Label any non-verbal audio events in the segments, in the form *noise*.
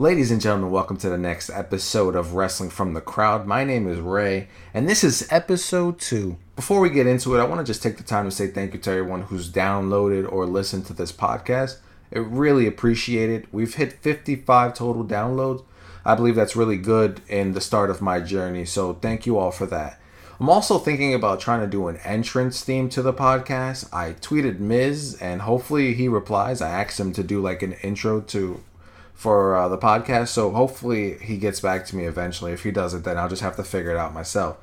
Ladies and gentlemen, welcome to the next episode of Wrestling from the Crowd. My name is Ray, and this is episode two. Before we get into it, I want to just take the time to say thank you to everyone who's downloaded or listened to this podcast. It really appreciate it. We've hit 55 total downloads. I believe that's really good in the start of my journey, so thank you all for that. I'm also thinking about trying to do an entrance theme to the podcast. I tweeted Miz, and hopefully he replies. I asked him to do like an intro to for uh, the podcast. So hopefully he gets back to me eventually. If he doesn't, then I'll just have to figure it out myself.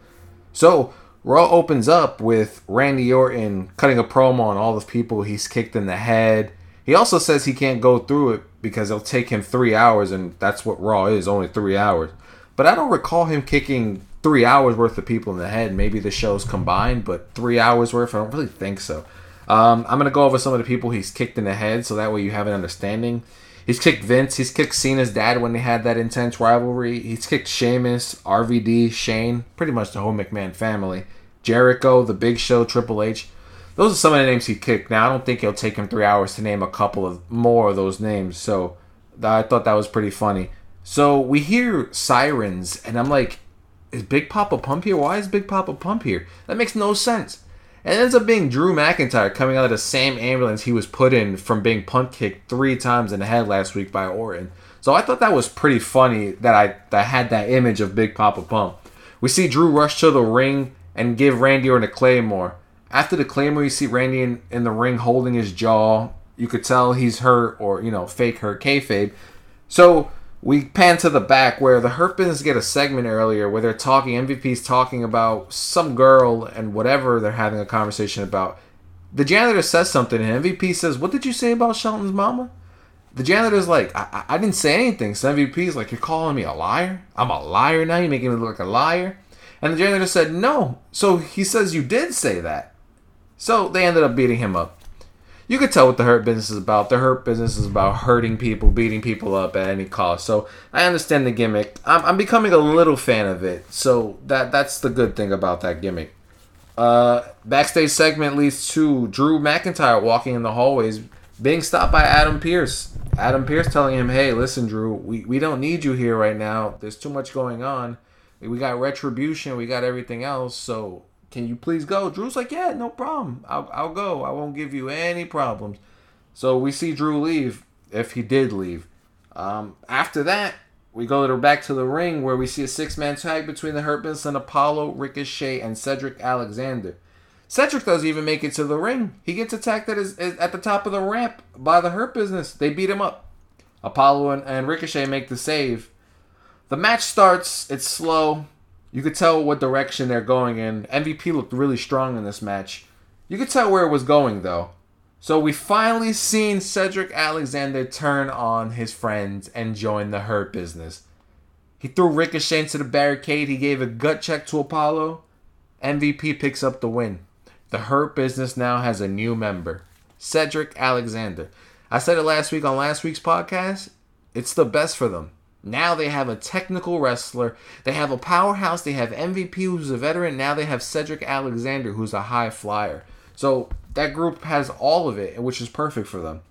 So Raw opens up with Randy Orton cutting a promo on all the people he's kicked in the head. He also says he can't go through it because it'll take him three hours, and that's what Raw is only three hours. But I don't recall him kicking three hours worth of people in the head. Maybe the show's combined, but three hours worth, I don't really think so. Um, I'm going to go over some of the people he's kicked in the head so that way you have an understanding. He's kicked Vince. He's kicked Cena's dad when they had that intense rivalry. He's kicked Sheamus, RVD, Shane, pretty much the whole McMahon family. Jericho, The Big Show, Triple H. Those are some of the names he kicked. Now I don't think it'll take him three hours to name a couple of more of those names. So I thought that was pretty funny. So we hear sirens, and I'm like, is Big Papa Pump here? Why is Big Papa Pump here? That makes no sense. And ends up being Drew McIntyre coming out of the same ambulance he was put in from being punt kicked three times in the head last week by Orton. So I thought that was pretty funny that I that had that image of Big Papa Pump. We see Drew rush to the ring and give Randy Orton a Claymore. After the Claymore, you see Randy in, in the ring holding his jaw. You could tell he's hurt or, you know, fake hurt kayfabe. So we pan to the back where the Business get a segment earlier where they're talking, MVP's talking about some girl and whatever they're having a conversation about. The janitor says something and MVP says, What did you say about Shelton's mama? The janitor's like, I, I didn't say anything. So MVP's like, You're calling me a liar? I'm a liar now? You're making me look like a liar? And the janitor said, No. So he says, You did say that. So they ended up beating him up you could tell what the hurt business is about. The hurt business is about hurting people, beating people up at any cost. So I understand the gimmick. I'm, I'm becoming a little fan of it. So that that's the good thing about that gimmick. Uh, backstage segment leads to Drew McIntyre walking in the hallways, being stopped by Adam Pearce. Adam Pearce telling him, "Hey, listen, Drew, we, we don't need you here right now. There's too much going on. We got retribution. We got everything else. So can you please go? Drew's like, yeah, no problem. I'll, I'll go. I won't give you any problems. So we see Drew leave, if he did leave. Um, after that, we go to back to the ring where we see a six man tag between the Hurt Business and Apollo, Ricochet, and Cedric Alexander. Cedric doesn't even make it to the ring. He gets attacked at, his, at the top of the ramp by the Hurt Business. They beat him up. Apollo and, and Ricochet make the save. The match starts. It's slow. You could tell what direction they're going in. MVP looked really strong in this match. You could tell where it was going though. So we finally seen Cedric Alexander turn on his friends and join the Hurt Business. He threw Ricochet into the barricade. He gave a gut check to Apollo. MVP picks up the win. The Hurt Business now has a new member, Cedric Alexander. I said it last week on last week's podcast. It's the best for them. Now they have a technical wrestler. They have a powerhouse. They have MVP, who's a veteran. Now they have Cedric Alexander, who's a high flyer. So that group has all of it, which is perfect for them.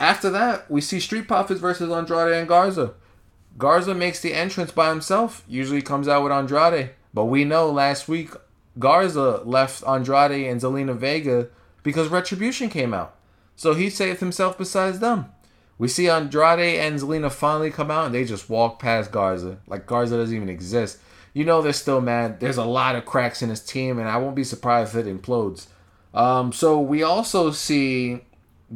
After that, we see Street Profits versus Andrade and Garza. Garza makes the entrance by himself. Usually comes out with Andrade. But we know last week Garza left Andrade and Zelina Vega because Retribution came out. So he saved himself besides them. We see Andrade and Zelina finally come out and they just walk past Garza. Like Garza doesn't even exist. You know they're still mad. There's a lot of cracks in his team, and I won't be surprised if it implodes. Um, so we also see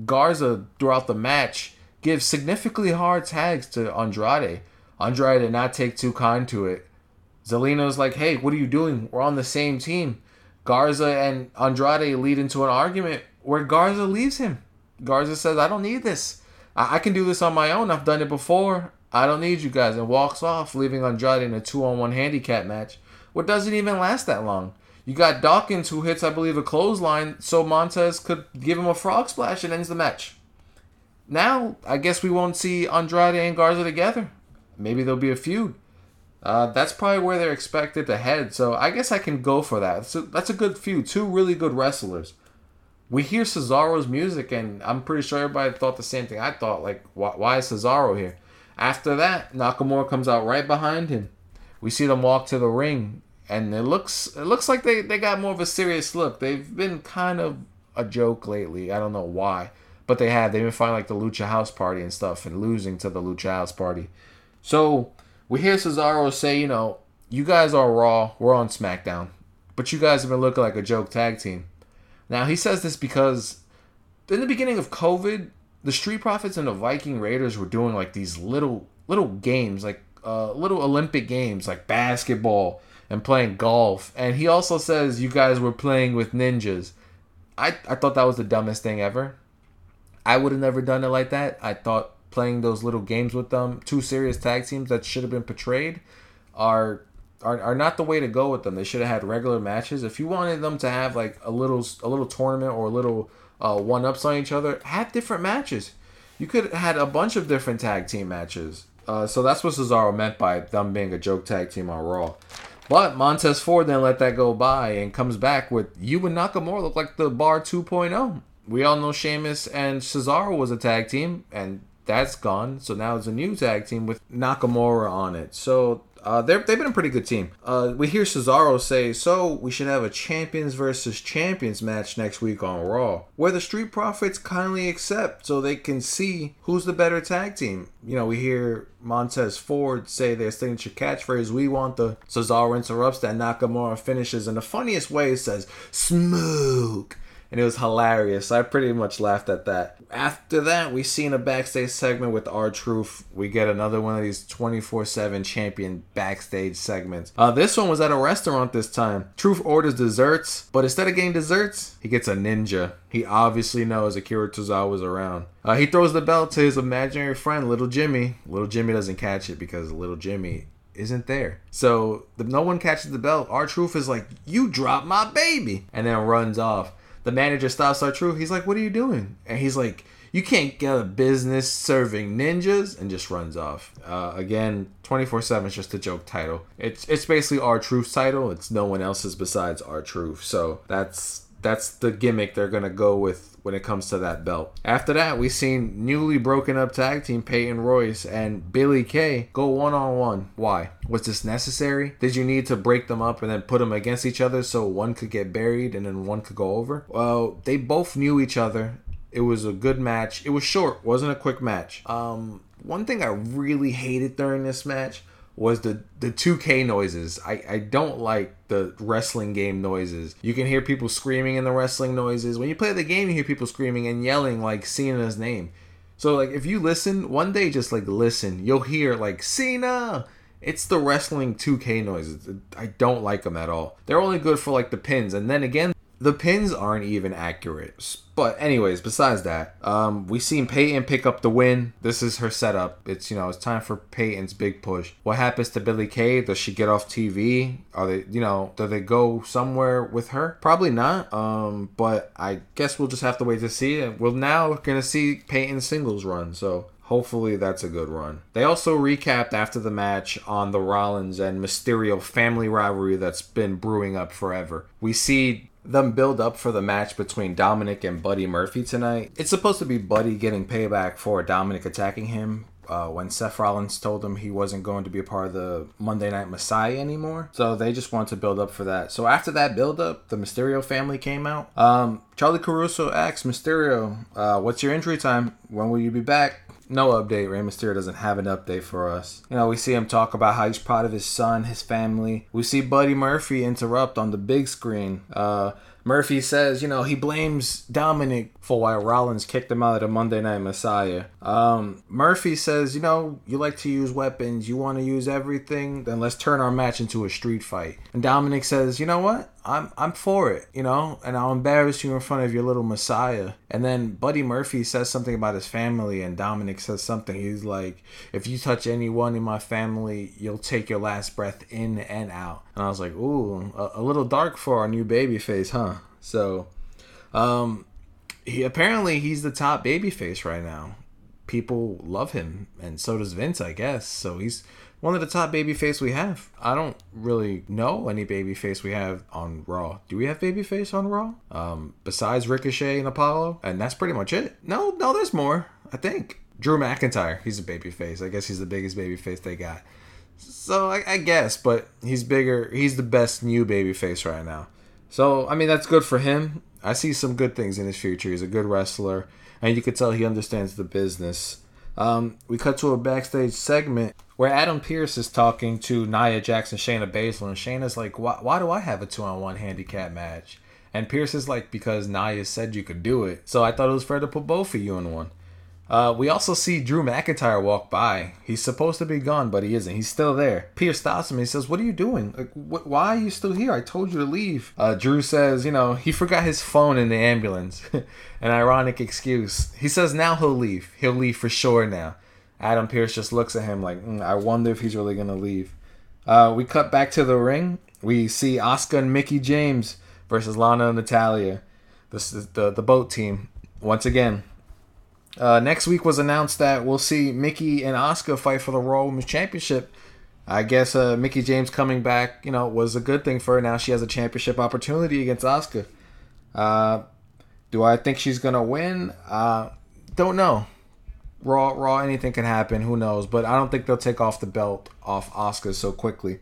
Garza throughout the match give significantly hard tags to Andrade. Andrade did not take too kind to it. Zelina's like, hey, what are you doing? We're on the same team. Garza and Andrade lead into an argument where Garza leaves him. Garza says, I don't need this. I, I can do this on my own. I've done it before. I don't need you guys. And walks off, leaving Andrade in a two on one handicap match, what doesn't even last that long. You got Dawkins who hits, I believe, a clothesline so Montez could give him a frog splash and ends the match. Now, I guess we won't see Andrade and Garza together. Maybe there'll be a feud. Uh, that's probably where they're expected to head. So I guess I can go for that. So that's a good feud. Two really good wrestlers we hear Cesaro's music, and I'm pretty sure everybody thought the same thing I thought. Like, why, why is Cesaro here? After that, Nakamura comes out right behind him. We see them walk to the ring, and it looks it looks like they, they got more of a serious look. They've been kind of a joke lately. I don't know why, but they have. They've been fighting like the Lucha House Party and stuff, and losing to the Lucha House Party. So we hear Cesaro say, you know, you guys are Raw, we're on SmackDown, but you guys have been looking like a joke tag team. Now he says this because in the beginning of COVID, the Street Profits and the Viking Raiders were doing like these little little games, like uh, little Olympic games, like basketball and playing golf. And he also says you guys were playing with ninjas. I I thought that was the dumbest thing ever. I would have never done it like that. I thought playing those little games with them, two serious tag teams that should have been portrayed, are are, are not the way to go with them. They should have had regular matches. If you wanted them to have like a little a little tournament or a little uh, one ups on each other, have different matches. You could have had a bunch of different tag team matches. Uh, so that's what Cesaro meant by them being a joke tag team on Raw. But Montez Ford then let that go by and comes back with you and Nakamura look like the Bar 2.0. We all know Sheamus and Cesaro was a tag team, and that's gone. So now it's a new tag team with Nakamura on it. So uh, they've been a pretty good team. Uh, we hear Cesaro say, so we should have a champions versus champions match next week on Raw, where the Street Profits kindly accept so they can see who's the better tag team. You know, we hear Montez Ford say their signature catchphrase, we want the Cesaro interrupts that Nakamura finishes in the funniest way, says, smoke and it was hilarious. I pretty much laughed at that. After that, we seen a backstage segment with R-Truth. We get another one of these 24/7 champion backstage segments. Uh, this one was at a restaurant this time. Truth orders desserts, but instead of getting desserts, he gets a ninja. He obviously knows Akira Tozawa was around. Uh, he throws the belt to his imaginary friend, Little Jimmy. Little Jimmy doesn't catch it because Little Jimmy isn't there. So the, no one catches the belt. R-Truth is like, "You dropped my baby," and then runs off the manager stops R-Truth. He's like, "What are you doing?" And he's like, "You can't get a business serving ninjas," and just runs off. Uh, again, twenty four seven is just a joke title. It's it's basically R-Truth's title. It's no one else's besides R-Truth. So that's that's the gimmick they're gonna go with when it comes to that belt. After that, we seen newly broken up tag team Peyton Royce and Billy Kay go one on one. Why? Was this necessary? Did you need to break them up and then put them against each other so one could get buried and then one could go over? Well, they both knew each other. It was a good match. It was short, wasn't a quick match. Um, one thing I really hated during this match was the the 2K noises. I, I don't like the wrestling game noises. You can hear people screaming in the wrestling noises. When you play the game, you hear people screaming and yelling like Cena's name. So like if you listen, one day just like listen, you'll hear like Cena. It's the wrestling 2K noises. I don't like them at all. They're only good for like the pins. And then again, the pins aren't even accurate. But anyways, besides that, um, we seen Peyton pick up the win. This is her setup. It's you know it's time for Peyton's big push. What happens to Billy Kay? Does she get off TV? Are they you know do they go somewhere with her? Probably not. Um, but I guess we'll just have to wait to see. And we're now gonna see Peyton's singles run. So Hopefully that's a good run. They also recapped after the match on the Rollins and Mysterio family rivalry that's been brewing up forever. We see them build up for the match between Dominic and Buddy Murphy tonight. It's supposed to be Buddy getting payback for Dominic attacking him uh, when Seth Rollins told him he wasn't going to be a part of the Monday Night Messiah anymore. So they just want to build up for that. So after that build up, the Mysterio family came out. Um, Charlie Caruso asks Mysterio, uh, "What's your injury time? When will you be back?" No update. Rey Mysterio doesn't have an update for us. You know, we see him talk about how he's proud of his son, his family. We see Buddy Murphy interrupt on the big screen. Uh, Murphy says, you know, he blames Dominic for why Rollins kicked him out of the Monday Night Messiah. Um, Murphy says, you know, you like to use weapons, you want to use everything, then let's turn our match into a street fight. And Dominic says, you know what? I'm I'm for it, you know, and I'll embarrass you in front of your little Messiah. And then Buddy Murphy says something about his family, and Dominic says something. He's like, if you touch anyone in my family, you'll take your last breath in and out. And I was like, ooh, a, a little dark for our new baby face, huh? So, um, he apparently he's the top baby face right now. People love him, and so does Vince, I guess. So he's one of the top babyface we have. I don't really know any babyface we have on Raw. Do we have babyface on Raw? Um, besides Ricochet and Apollo, and that's pretty much it. No, no, there's more. I think Drew McIntyre, he's a babyface. I guess he's the biggest babyface they got. So I, I, guess, but he's bigger. He's the best new babyface right now. So I mean, that's good for him. I see some good things in his future. He's a good wrestler, and you could tell he understands the business. Um, we cut to a backstage segment where Adam Pearce is talking to Nia Jackson, Shayna Baszler, and Shayna's like, why, why do I have a two on one handicap match? And Pearce is like, because Nia said you could do it. So I thought it was fair to put both of you in one. Uh, we also see Drew McIntyre walk by. He's supposed to be gone, but he isn't. He's still there. Pearce stops him. He says, "What are you doing? Like, wh- why are you still here? I told you to leave." Uh, Drew says, "You know, he forgot his phone in the ambulance." *laughs* An ironic excuse. He says now he'll leave. He'll leave for sure now. Adam Pearce just looks at him like, mm, "I wonder if he's really gonna leave." Uh, we cut back to the ring. We see Asuka and Mickie James versus Lana and Natalya. This is the the boat team once again. Uh, next week was announced that we'll see Mickie and Asuka fight for the Raw Women's Championship. I guess uh, Mickie James coming back, you know, was a good thing for her. Now she has a championship opportunity against Asuka. Uh, do I think she's gonna win? Uh, don't know. Raw, Raw, anything can happen. Who knows? But I don't think they'll take off the belt off Asuka so quickly.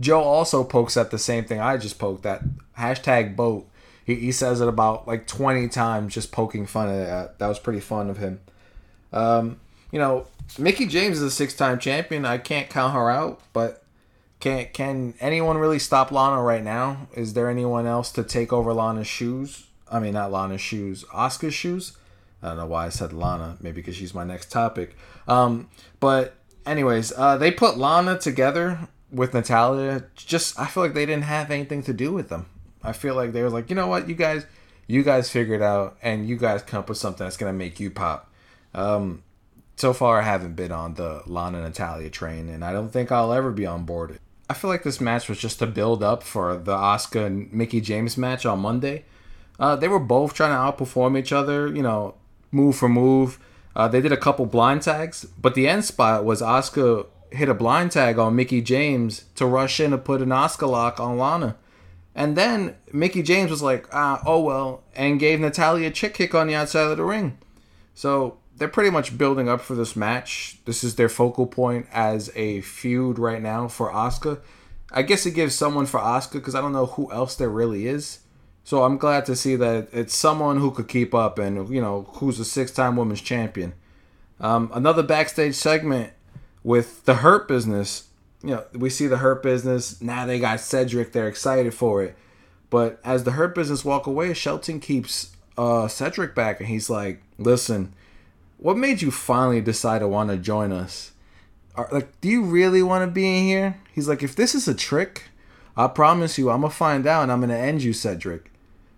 Joe also pokes at the same thing I just poked at. Hashtag boat he, he says it about like 20 times, just poking fun at that. That was pretty fun of him. Um, you know, Mickie James is a six-time champion. I can't count her out, but can can anyone really stop Lana right now? Is there anyone else to take over Lana's shoes? I mean, not Lana's shoes, Asuka's shoes. I don't know why I said Lana. Maybe because she's my next topic. Um, but anyways, uh, they put Lana together with Natalya. Just I feel like they didn't have anything to do with them. I feel like they were like, you know what, you guys, you guys figured out, and you guys come up with something that's gonna make you pop. Um, so far, I haven't been on the Lana Natalya train, and I don't think I'll ever be on board. It. I feel like this match was just a build up for the Asuka and Mickie James match on Monday. Uh, they were both trying to outperform each other, you know, move for move. Uh, they did a couple blind tags, but the end spot was Asuka hit a blind tag on Mickie James to rush in to put an Asuka lock on Lana. And then Mickie James was like, ah, oh well, and gave Natalya a chick kick on the outside of the ring. So they're pretty much building up for this match. This is their focal point as a feud right now for Asuka. I guess it gives someone for Asuka because I don't know who else there really is. So I'm glad to see that it's someone who could keep up and you know who's a six-time women's champion. Um, another backstage segment with the Hurt Business you know, we see the Hurt Business. Now they got Cedric. They're excited for it. But as the Hurt Business walk away, Shelton keeps uh, Cedric back, and he's like, "Listen, what made you finally decide to want to join us? Are, like, do you really want to be in here?" He's like, "If this is a trick, I promise you, I'm gonna find out, and I'm gonna end you, Cedric."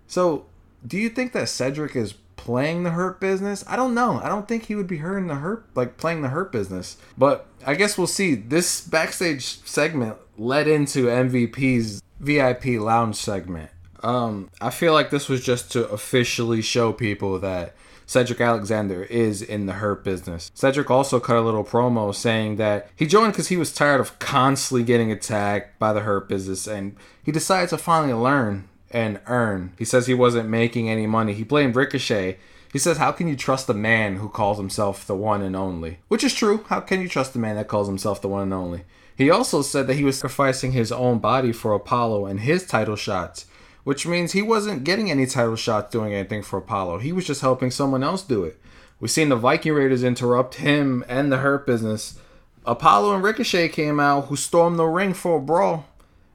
So, do you think that Cedric is playing the hurt business. I don't know. I don't think he would be hurting the hurt like playing the hurt business. But I guess we'll see. This backstage segment led into MVP's VIP lounge segment. Um, I feel like this was just to officially show people that Cedric Alexander is in the hurt business. Cedric also cut a little promo saying that he joined because he was tired of constantly getting attacked by the hurt business and he decided to finally learn and earn. He says he wasn't making any money. He blamed Ricochet. He says, How can you trust a man who calls himself the one and only? Which is true. How can you trust a man that calls himself the one and only? He also said that he was sacrificing his own body for Apollo and his title shots, which means he wasn't getting any title shots doing anything for Apollo. He was just helping someone else do it. We've seen the Viking Raiders interrupt him and the Hurt Business. Apollo and Ricochet came out, who stormed the ring for a brawl.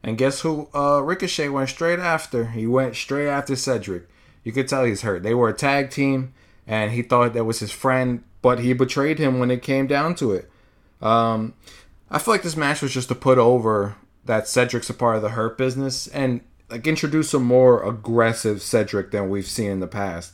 And guess who uh, Ricochet went straight after? He went straight after Cedric. You could tell he's hurt. They were a tag team, and he thought that was his friend, but he betrayed him when it came down to it. Um, I feel like this match was just to put over that Cedric's a part of the Hurt business and like introduce a more aggressive Cedric than we've seen in the past.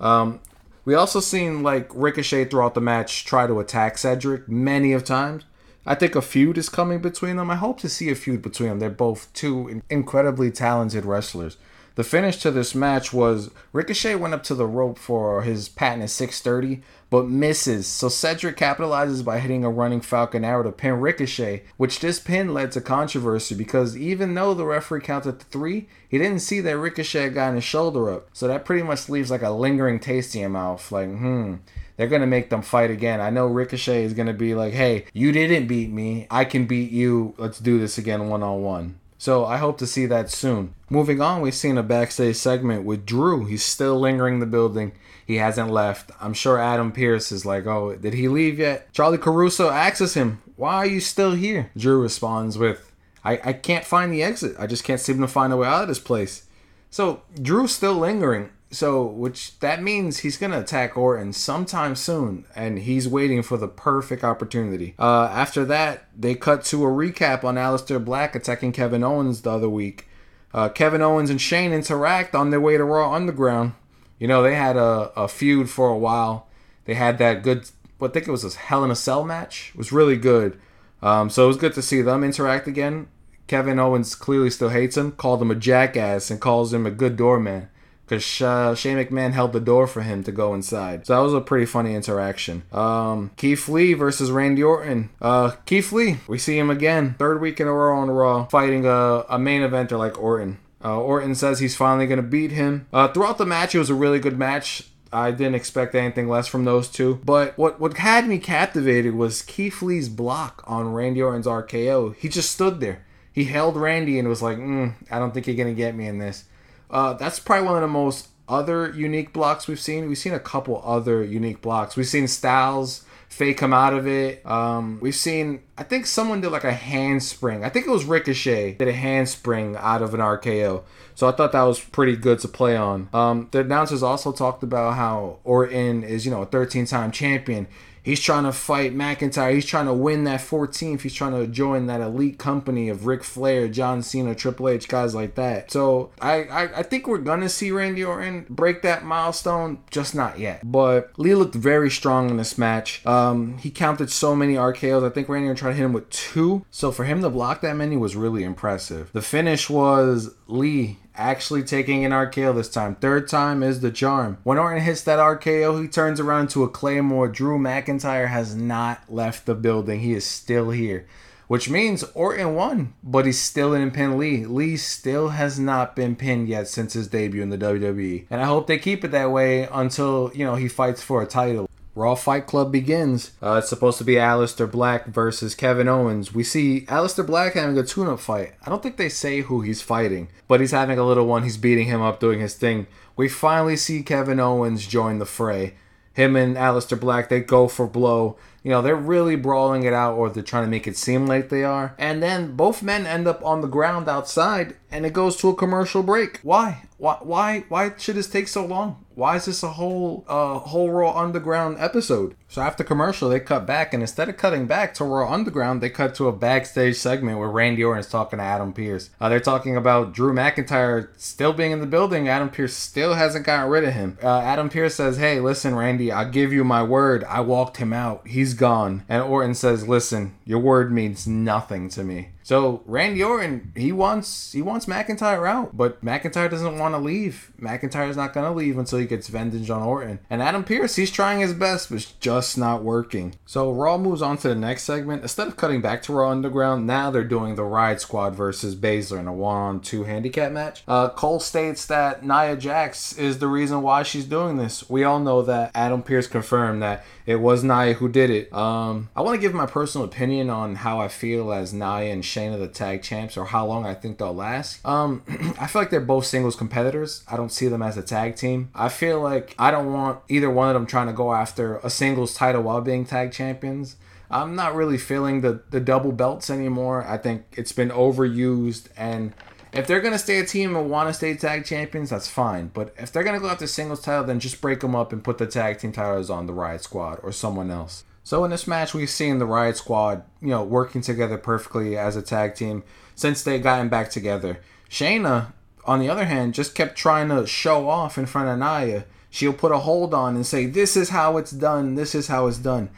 Um, we also seen like Ricochet throughout the match try to attack Cedric many of times, I think a feud is coming between them. I hope to see a feud between them. They're both two incredibly talented wrestlers. The finish to this match was Ricochet went up to the rope for his patent at 630, but misses. So Cedric capitalizes by hitting a running Falcon Arrow to pin Ricochet, which this pin led to controversy because even though the referee counted to three, he didn't see that Ricochet got his shoulder up. So that pretty much leaves like a lingering taste in your mouth. Like, hmm, they're gonna make them fight again. I know Ricochet is gonna be like, "Hey, you didn't beat me. I can beat you. Let's do this again one on one." So I hope to see that soon. Moving on, we've seen a backstage segment with Drew. He's still lingering the building. He hasn't left. I'm sure Adam Pearce is like, oh, did he leave yet? Charlie Caruso asks him, why are you still here? Drew responds with, I, I can't find the exit. I just can't seem to find a way out of this place. So Drew's still lingering. So, which that means he's gonna attack Orton sometime soon, and he's waiting for the perfect opportunity. Uh, after that, they cut to a recap on Aleister Black attacking Kevin Owens the other week. Uh, Kevin Owens and Shane interact on their way to Raw Underground. You know, they had a, a feud for a while. They had that good, I think it was a Hell in a Cell match. It was really good. Um, so it was good to see them interact again. Kevin Owens clearly still hates him, called him a jackass, and calls him a good doorman because uh, Shane McMahon held the door for him to go inside. So that was a pretty funny interaction. Um, Keith Lee versus Randy Orton. Uh, Keith Lee, we see him again, third week in a row on Raw, fighting a, a main eventer like Orton. Uh, Orton says he's finally going to beat him. Uh, throughout the match, it was a really good match. I didn't expect anything less from those two. But what, what had me captivated was Keith Lee's block on Randy Orton's RKO. He just stood there. He held Randy and was like, mm, I don't think you're going to get me in this. Uh, that's probably one of the most other unique blocks we've seen. We've seen a couple other unique blocks. We've seen Styles fake come out of it. Um, we've seen, I think someone did like a handspring. I think it was Ricochet did a handspring out of an RKO. So I thought that was pretty good to play on. Um, the announcers also talked about how Orton is, you know, a 13 time champion. He's trying to fight McIntyre. He's trying to win that 14th. He's trying to join that elite company of Ric Flair, John Cena, Triple H, guys like that. So I, I, I think we're gonna see Randy Orton break that milestone, just not yet. But Lee looked very strong in this match. Um, he counted so many RKOs. I think Randy Orton tried to hit him with two. So for him to block that many was really impressive. The finish was Lee actually taking an RKO this time. Third time is the charm. When Orton hits that RKO, he turns around to a Claymore. Drew McIntyre has not left the building. He is still here. Which means Orton won, but he's still in pin Lee. Lee still has not been pinned yet since his debut in the WWE. And I hope they keep it that way until, you know, he fights for a title. Raw Fight Club begins. Uh, it's supposed to be Aleister Black versus Kevin Owens. We see Aleister Black having a tune-up fight. I don't think they say who he's fighting, but he's having a little one. He's beating him up, doing his thing. We finally see Kevin Owens join the fray. Him and Aleister Black, they go for blow. You know, they're really brawling it out, or they're trying to make it seem like they are. And then both men end up on the ground outside, and it goes to a commercial break. Why? Why? Why? Why should this take so long? Why is this a whole uh whole Raw Underground episode? So after commercial, they cut back, and instead of cutting back to Raw Underground, they cut to a backstage segment where Randy Orton is talking to Adam Pearce. Uh, they're talking about Drew McIntyre still being in the building. Adam Pearce still hasn't gotten rid of him. Uh, Adam Pearce says, "Hey, listen, Randy, I give you my word. I walked him out. He's gone." And Orton says, "Listen, your word means nothing to me." So Randy Orton, he wants he wants McIntyre out, but McIntyre doesn't want to leave. McIntyre's not gonna leave until he gets vengeance on Orton. And Adam Pearce, he's trying his best, but it's just not working. So Raw moves on to the next segment. Instead of cutting back to Raw Underground, now they're doing the Riot Squad versus Baszler in a one-on-two handicap match. Uh, Cole states that Nia Jax is the reason why she's doing this. We all know that Adam Pearce confirmed that it was Nia who did it. Um, I want to give my personal opinion on how I feel as Nia and Shayna the tag champs, or how long I think they'll last. Um, *clears throat* I feel like they're both singles competitors. I don't see them as a tag team. I feel like I don't want either one of them trying to go after a singles title while being tag champions. I'm not really feeling the the double belts anymore. I think it's been overused and if they're gonna stay a team and want to stay tag champions, that's fine. But if they're gonna go after singles title, then just break them up and put the tag team titles on the Riot Squad or someone else. So in this match, we've seen the Riot Squad, you know, working together perfectly as a tag team since they gotten back together. Shayna, on the other hand, just kept trying to show off in front of Nia. She'll put a hold on and say, "This is how it's done. This is how it's done."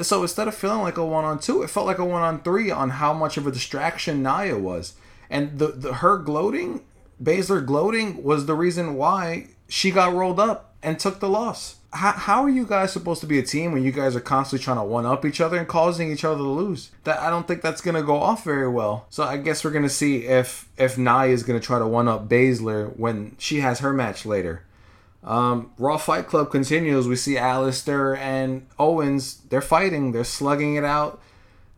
So instead of feeling like a one on two, it felt like a one on three on how much of a distraction Nia was and the, the her gloating, Baszler gloating was the reason why she got rolled up and took the loss. How, how are you guys supposed to be a team when you guys are constantly trying to one up each other and causing each other to lose? That I don't think that's gonna go off very well. So I guess we're gonna see if if Nia is gonna try to one up Baszler when she has her match later. Um, Raw Fight Club continues. We see Aleister and Owens. They're fighting. They're slugging it out.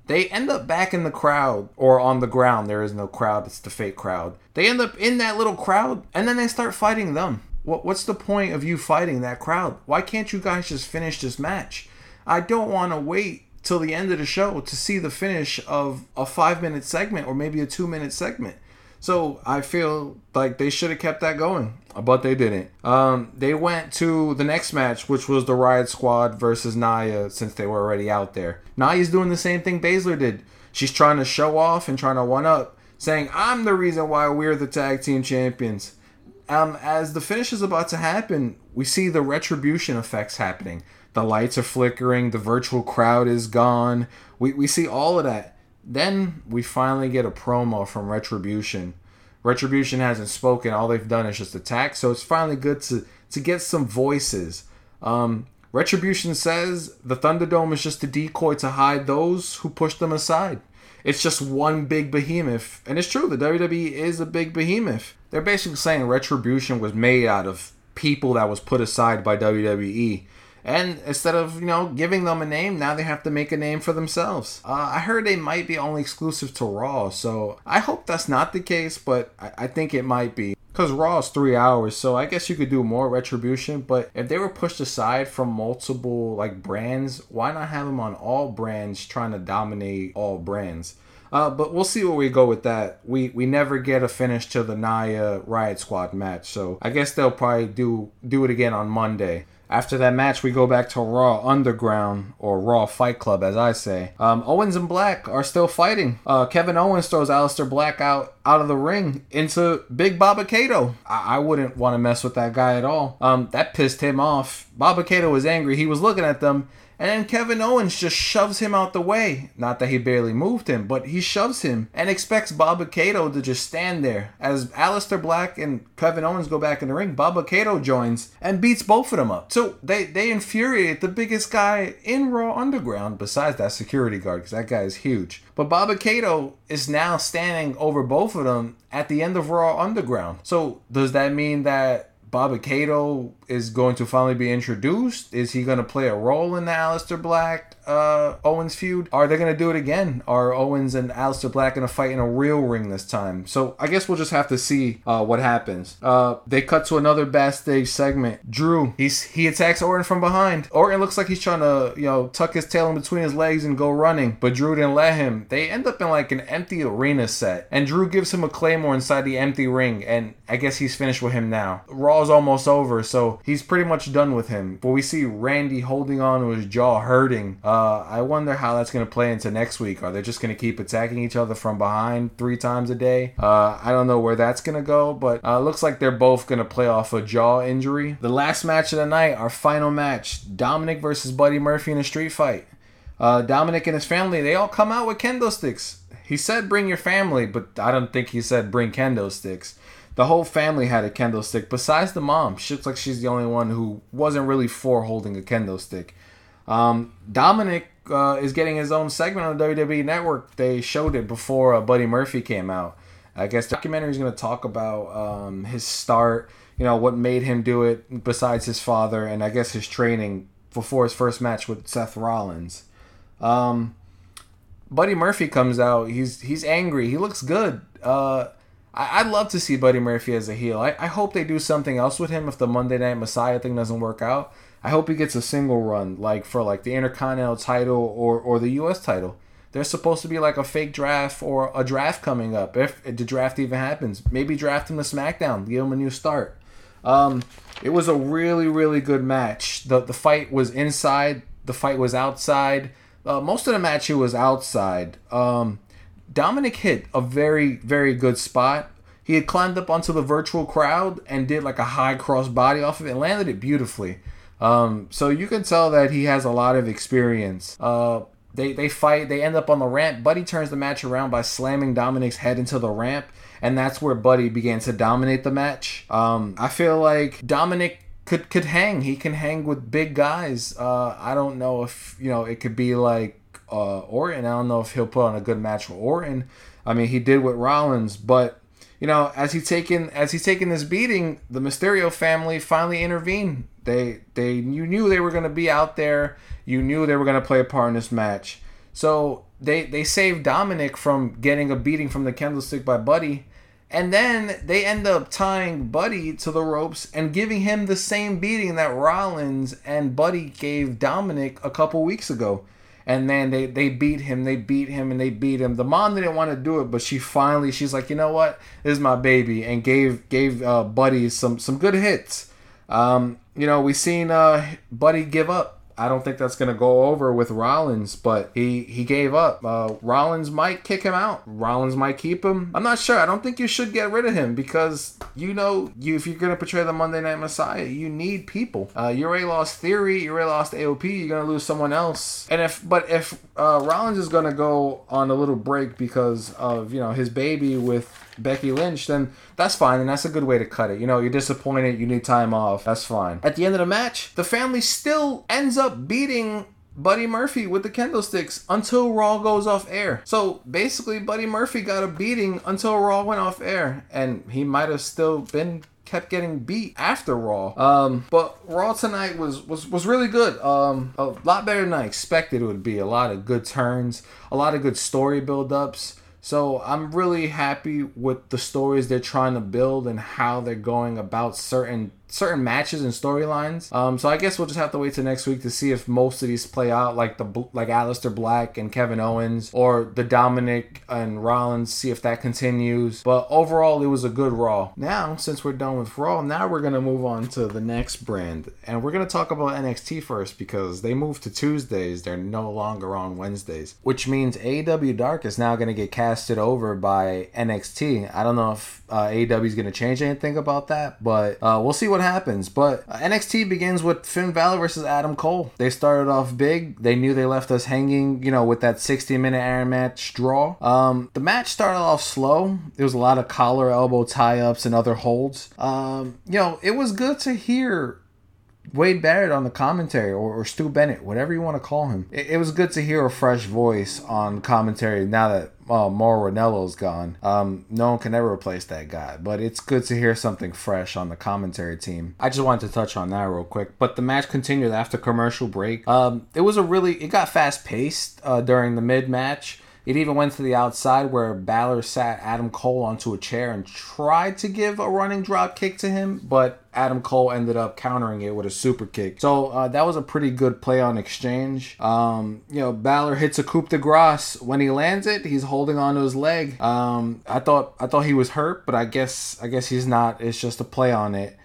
They end up back in the crowd or on the ground. There is no crowd. It's the fake crowd. They end up in that little crowd, and then they start fighting them. What, what's the point of you fighting that crowd? Why can't you guys just finish this match? I don't want to wait till the end of the show to see the finish of a five minute segment or maybe a two minute segment. So I feel like they should have kept that going, but they didn't. Um, they went to the next match, which was the Riot Squad versus Nia, since they were already out there. Nia's doing the same thing Baszler did. She's trying to show off and trying to one up, saying, "I'm the reason why we're the tag team champions." Um, as the finish is about to happen, we see the retribution effects happening. The lights are flickering, the virtual crowd is gone. We, we see all of that. Then we finally get a promo from Retribution. Retribution hasn't spoken. All they've done is just attack. So it's finally good to to get some voices. Um, Retribution says the Thunderdome is just a decoy to hide those who push them aside. It's just one big behemoth. And it's true, the WWE is a big behemoth. They're basically saying Retribution was made out of people that was put aside by WWE. And instead of, you know, giving them a name, now they have to make a name for themselves. Uh, I heard they might be only exclusive to Raw, so I hope that's not the case, but I, I think it might be. Because Raw is three hours, so I guess you could do more retribution. But if they were pushed aside from multiple like brands, why not have them on all brands trying to dominate all brands? Uh, but we'll see where we go with that. We we never get a finish to the Nia Riot Squad match, so I guess they'll probably do do it again on Monday. After that match, we go back to Raw Underground or Raw Fight Club, as I say. Um, Owens and Black are still fighting. Uh, Kevin Owens throws Aleister Black out out of the ring into Big Dabba-Kato. I, I wouldn't want to mess with that guy at all. Um, that pissed him off. Dabba-Kato was angry. He was looking at them and then Kevin Owens just shoves him out the way. Not that he barely moved him, but he shoves him and expects Dabba-Kato to just stand there. As Aleister Black and Kevin Owens go back in the ring, Dabba-Kato joins and beats both of them up. So they, they infuriate the biggest guy in Raw Underground, besides that security guard, because that guy is huge. But Dabba-Kato is now standing over both of them at the end of Raw Underground. So does that mean that Dabba-Kato is going to finally be introduced? Is he going to play a role in the Aleister Black uh, Owens feud? Are they going to do it again? Are Owens and Aleister Black going to fight in a real ring this time? So I guess we'll just have to see uh, what happens. Uh, they cut to another backstage segment. Drew, he's he attacks Orton from behind. Orton looks like he's trying to you know tuck his tail in between his legs and go running, but Drew didn't let him. They end up in like an empty arena set, and Drew gives him a claymore inside the empty ring, and I guess he's finished with him now. Raw's almost over, so he's pretty much done with him. But we see Randy holding on to his jaw, hurting. Uh, I wonder how that's going to play into next week. Are they just going to keep attacking each other from behind three times a day? Uh, I don't know where that's going to go, but uh, looks like they're both going to play off a jaw injury. The last match of the night, our final match Dominic versus Buddy Murphy in a street fight. Uh, Dominic and his family, they all come out with kendo sticks. He said bring your family, but I don't think he said bring kendo sticks. The whole family had a kendo stick, besides the mom. She looks like she's the only one who wasn't really for holding a kendo stick. Um, Dominic uh, is getting his own segment on the WWE Network. They showed it before uh, Buddy Murphy came out. I guess the documentary is going to talk about um, his start, you know, what made him do it besides his father, and I guess his training before his first match with Seth Rollins. Um, Buddy Murphy comes out. He's he's angry. He looks good. Uh, I, would love to see Buddy Murphy as a heel. I, I hope they do something else with him if the Monday Night Messiah thing doesn't work out. I hope he gets a single run, like for like the Intercontinental title or, or the U.S. title. There's supposed to be like a fake draft or a draft coming up if the draft even happens. Maybe draft him to SmackDown, give him a new start. Um, it was a really really good match. the The fight was inside. The fight was outside. Uh, most of the match it was outside. Um, Dominic hit a very, very good spot. He had climbed up onto the virtual crowd and did like a high cross body off of it and landed it beautifully. Um, so you can tell that he has a lot of experience. Uh, they, they fight, they end up on the ramp. Buddy turns the match around by slamming Dominic's head into the ramp, and that's where Buddy began to dominate the match. Um, I feel like Dominic could could hang. He can hang with big guys. Uh, I don't know if you know it could be like uh, Orton. I don't know if he'll put on a good match with Orton. I mean, he did with Rollins, but you know, as he's taking as he's taking this beating, the Mysterio family finally intervened. They they you knew they were going to be out there. You knew they were going to play a part in this match. So they they saved Dominic from getting a beating from the kendo stick by Buddy. And then they end up tying Buddy to the ropes and giving him the same beating that Rollins and Buddy gave Dominic a couple weeks ago. And then they, they beat him, they beat him, and they beat him. The mom didn't want to do it, but she finally she's like, you know what, this is my baby, and gave gave uh, Buddy some some good hits. Um, you know, we seen uh, Buddy give up I don't think that's going to go over with Rollins, but he he gave up. Uh, Rollins might kick him out. Rollins might keep him. I'm not sure. I don't think you should get rid of him because you know you if you're going to portray the Monday Night Messiah, you need people. Uh, you already lost Theory. You already lost AOP. You're going to lose someone else. And if but if uh, Rollins is going to go on a little break because of you know his baby with Becky Lynch, then that's fine, and that's a good way to cut it. You know, you're disappointed, you need time off, that's fine. At the end of the match, the family still ends up beating Buddy Murphy with the kendo sticks until Raw goes off air. So basically, Buddy Murphy got a beating until Raw went off air, and he might have still been kept getting beat after Raw. Um, but Raw tonight was was was really good. Um, a lot better than I expected it would be. A lot of good turns, a lot of good story build-ups. So I'm really happy with the stories they're trying to build and how they're going about certain certain matches and storylines. Um, so I guess we'll just have to wait till next week to see if most of these play out, like the like Aleister Black and Kevin Owens, or the Dominic and Rollins. See if that continues. But overall, it was a good Raw. Now, since we're done with Raw, now we're gonna move on to the next brand, and we're gonna talk about NXT first because they moved to Tuesdays. They're no longer on Wednesdays, which means AEW Dark is now gonna get casted over by NXT. I don't know if uh, AEW is gonna change anything about that, but uh, we'll see what happens. But uh, NXT begins with Finn Balor versus Adam Cole. They started off big. They knew they left us hanging, you know, with that 60 minute Iron match draw. Um, the match started off slow. There was a lot of collar, elbow tie ups, and other holds. Um, you know, it was good to hear Wade Barrett on the commentary or, or Stu Bennett, whatever you want to call him. It, it, was good to hear a fresh voice on commentary now that uh, Mauro Ranallo's gone. Um, no one can ever replace that guy, but it's good to hear something fresh on the commentary team. I just wanted to touch on that real quick. But the match continued after commercial break. Um, it was a really, it got fast paced uh, during the mid match. It even went to the outside where Balor sat Adam Cole onto a chair and tried to give a running drop kick to him, but Adam Cole ended up countering it with a super kick. So uh, that was a pretty good play on exchange. Um, you know, Balor hits a coup de grace. When he lands it, he's holding onto his leg. Um, I thought I thought he was hurt, but I guess I guess he's not. It's just a play on it.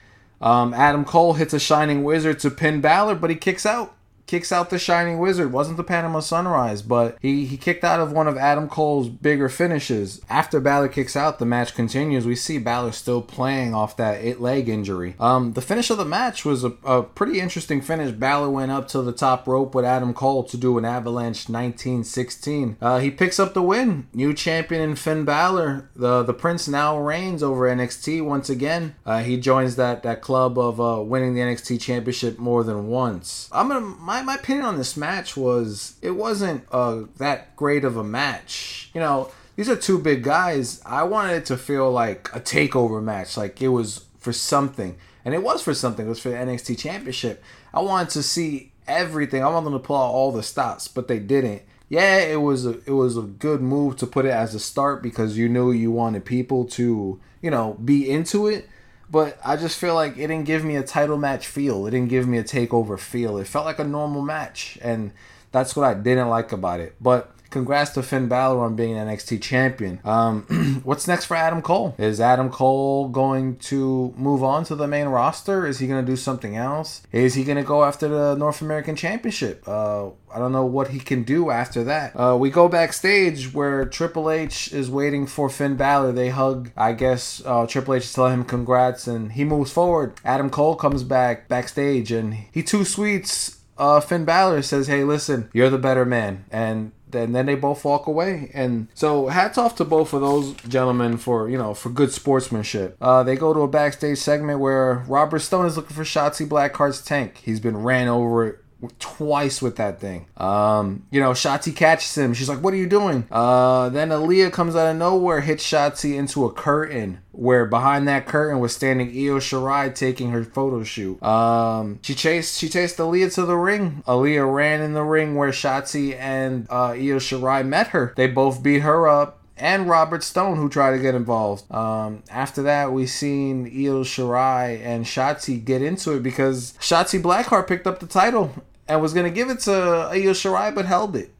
Um, Adam Cole hits a Shining Wizard to pin Balor, but he kicks out kicks out the Shining Wizard. Wasn't the Panama Sunrise, but he, he kicked out of one of Adam Cole's bigger finishes. After Balor kicks out, the match continues. We see Balor still playing off that it leg injury. Um, the finish of the match was a, a pretty interesting finish. Balor went up to the top rope with Adam Cole to do an Avalanche 1916. Uh, he picks up the win. New champion in Finn Balor. The the Prince now reigns over NXT once again. Uh, he joins that that club of uh, winning the NXT championship more than once. I'm gonna my my, my opinion on this match was it wasn't uh, that great of a match. You know, these are two big guys. I wanted it to feel like a takeover match, like it was for something. And it was for something. It was for the NXT Championship. I wanted to see everything. I wanted them to pull out all the stops, but they didn't. Yeah, it was a it was a good move to put it as a start because you knew you wanted people to, you know, be into it but I just feel like it didn't give me a title match feel. It didn't give me a takeover feel. It felt like a normal match, and that's what I didn't like about it. But congrats to Finn Balor on being an NXT champion. Um, *clears throat* what's next for Adam Cole? Is Adam Cole going to move on to the main roster? Is he going to do something else? Is he going to go after the North American Championship? Uh, I don't know what he can do after that. Uh, we go backstage where Triple H is waiting for Finn Balor. They hug. I guess uh, Triple H is telling him congrats, and he moves forward. Adam Cole comes back backstage, and he two sweets uh, Finn Balor says, "Hey, listen, you're the better man," and and then they both walk away. And so hats off to both of those gentlemen for you know for good sportsmanship. Uh, they go to a backstage segment where Robert Stone is looking for Shotzi Blackheart's tank. He's been ran over twice with that thing. Um, you know, Shotzi catches him. She's like, "What are you doing?" Uh, then Aliyah comes out of nowhere, hits Shotzi into a curtain. Where behind that curtain was standing Io Shirai taking her photo shoot. Um, she chased she chased Aliyah to the ring. Aliyah ran in the ring where Shotzi and uh, Io Shirai met her. They both beat her up and Robert Stone who tried to get involved. Um, after that, we seen Io Shirai and Shotzi get into it because Shotzi Blackheart picked up the title and was gonna give it to Io Shirai, but held it.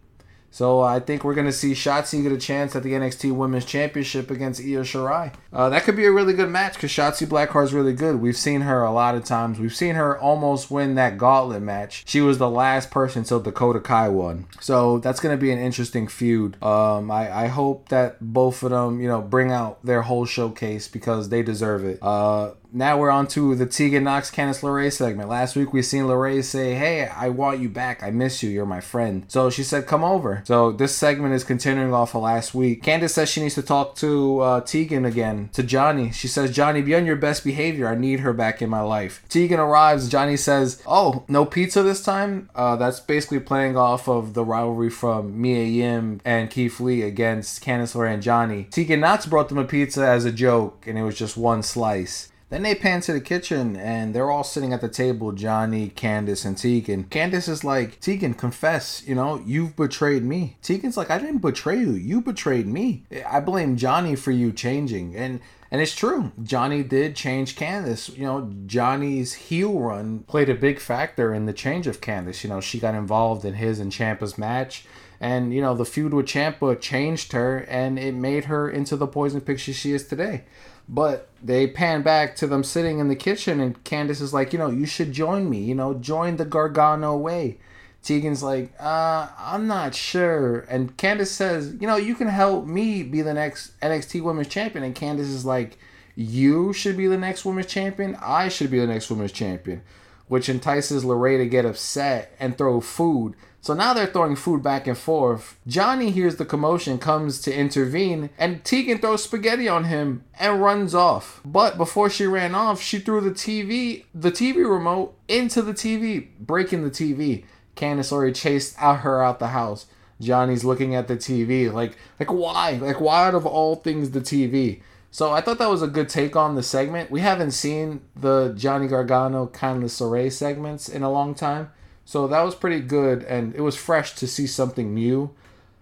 So I think we're gonna see Shotzi get a chance at the NXT Women's Championship against Io Shirai. Uh, that could be a really good match because Shotzi Blackheart is really good. We've seen her a lot of times. We've seen her almost win that Gauntlet match. She was the last person until Dakota Kai won. So that's gonna be an interesting feud. Um, I, I hope that both of them, you know, bring out their whole showcase because they deserve it. Uh, now we're on to the Tegan Nox Candice LeRae segment. Last week we seen LeRae say, Hey, I want you back. I miss you. You're my friend. So she said, Come over. So this segment is continuing off of last week. Candice says she needs to talk to uh, Tegan again, to Johnny. She says, Johnny, be on your best behavior. I need her back in my life. Tegan arrives. Johnny says, Oh, no pizza this time? Uh, that's basically playing off of the rivalry from Mia Yim and Keith Lee against Candice LeRae and Johnny. Tegan Nox brought them a pizza as a joke, and it was just one slice. Then they pan to the kitchen and they're all sitting at the table Johnny, Candice, and Tegan. Candice is like, Tegan, confess, you know, you've betrayed me. Tegan's like, I didn't betray you. You betrayed me. I blame Johnny for you changing. And and it's true. Johnny did change Candice. You know, Johnny's heel run played a big factor in the change of Candice. You know, she got involved in his and Ciampa's match. And, you know, the feud with Ciampa changed her and it made her into the poison picture she is today. But they pan back to them sitting in the kitchen, and Candice is like, you know, you should join me. You know, join the Gargano way. Tegan's like, uh, I'm not sure. And Candice says, you know, you can help me be the next NXT Women's Champion. And Candice is like, you should be the next Women's Champion. I should be the next Women's Champion. Which entices LeRae to get upset and throw food. So now they're throwing food back and forth. Johnny hears the commotion, comes to intervene, and Tegan throws spaghetti on him and runs off. But before she ran off, she threw the TV, the TV remote, into the TV, breaking the TV. Candice already chased out her out the house. Johnny's looking at the TV, like, like why? Like why out of all things the TV? So I thought that was a good take on the segment. We haven't seen the Johnny Gargano Candice LeRae segments in a long time. So that was pretty good, and it was fresh to see something new.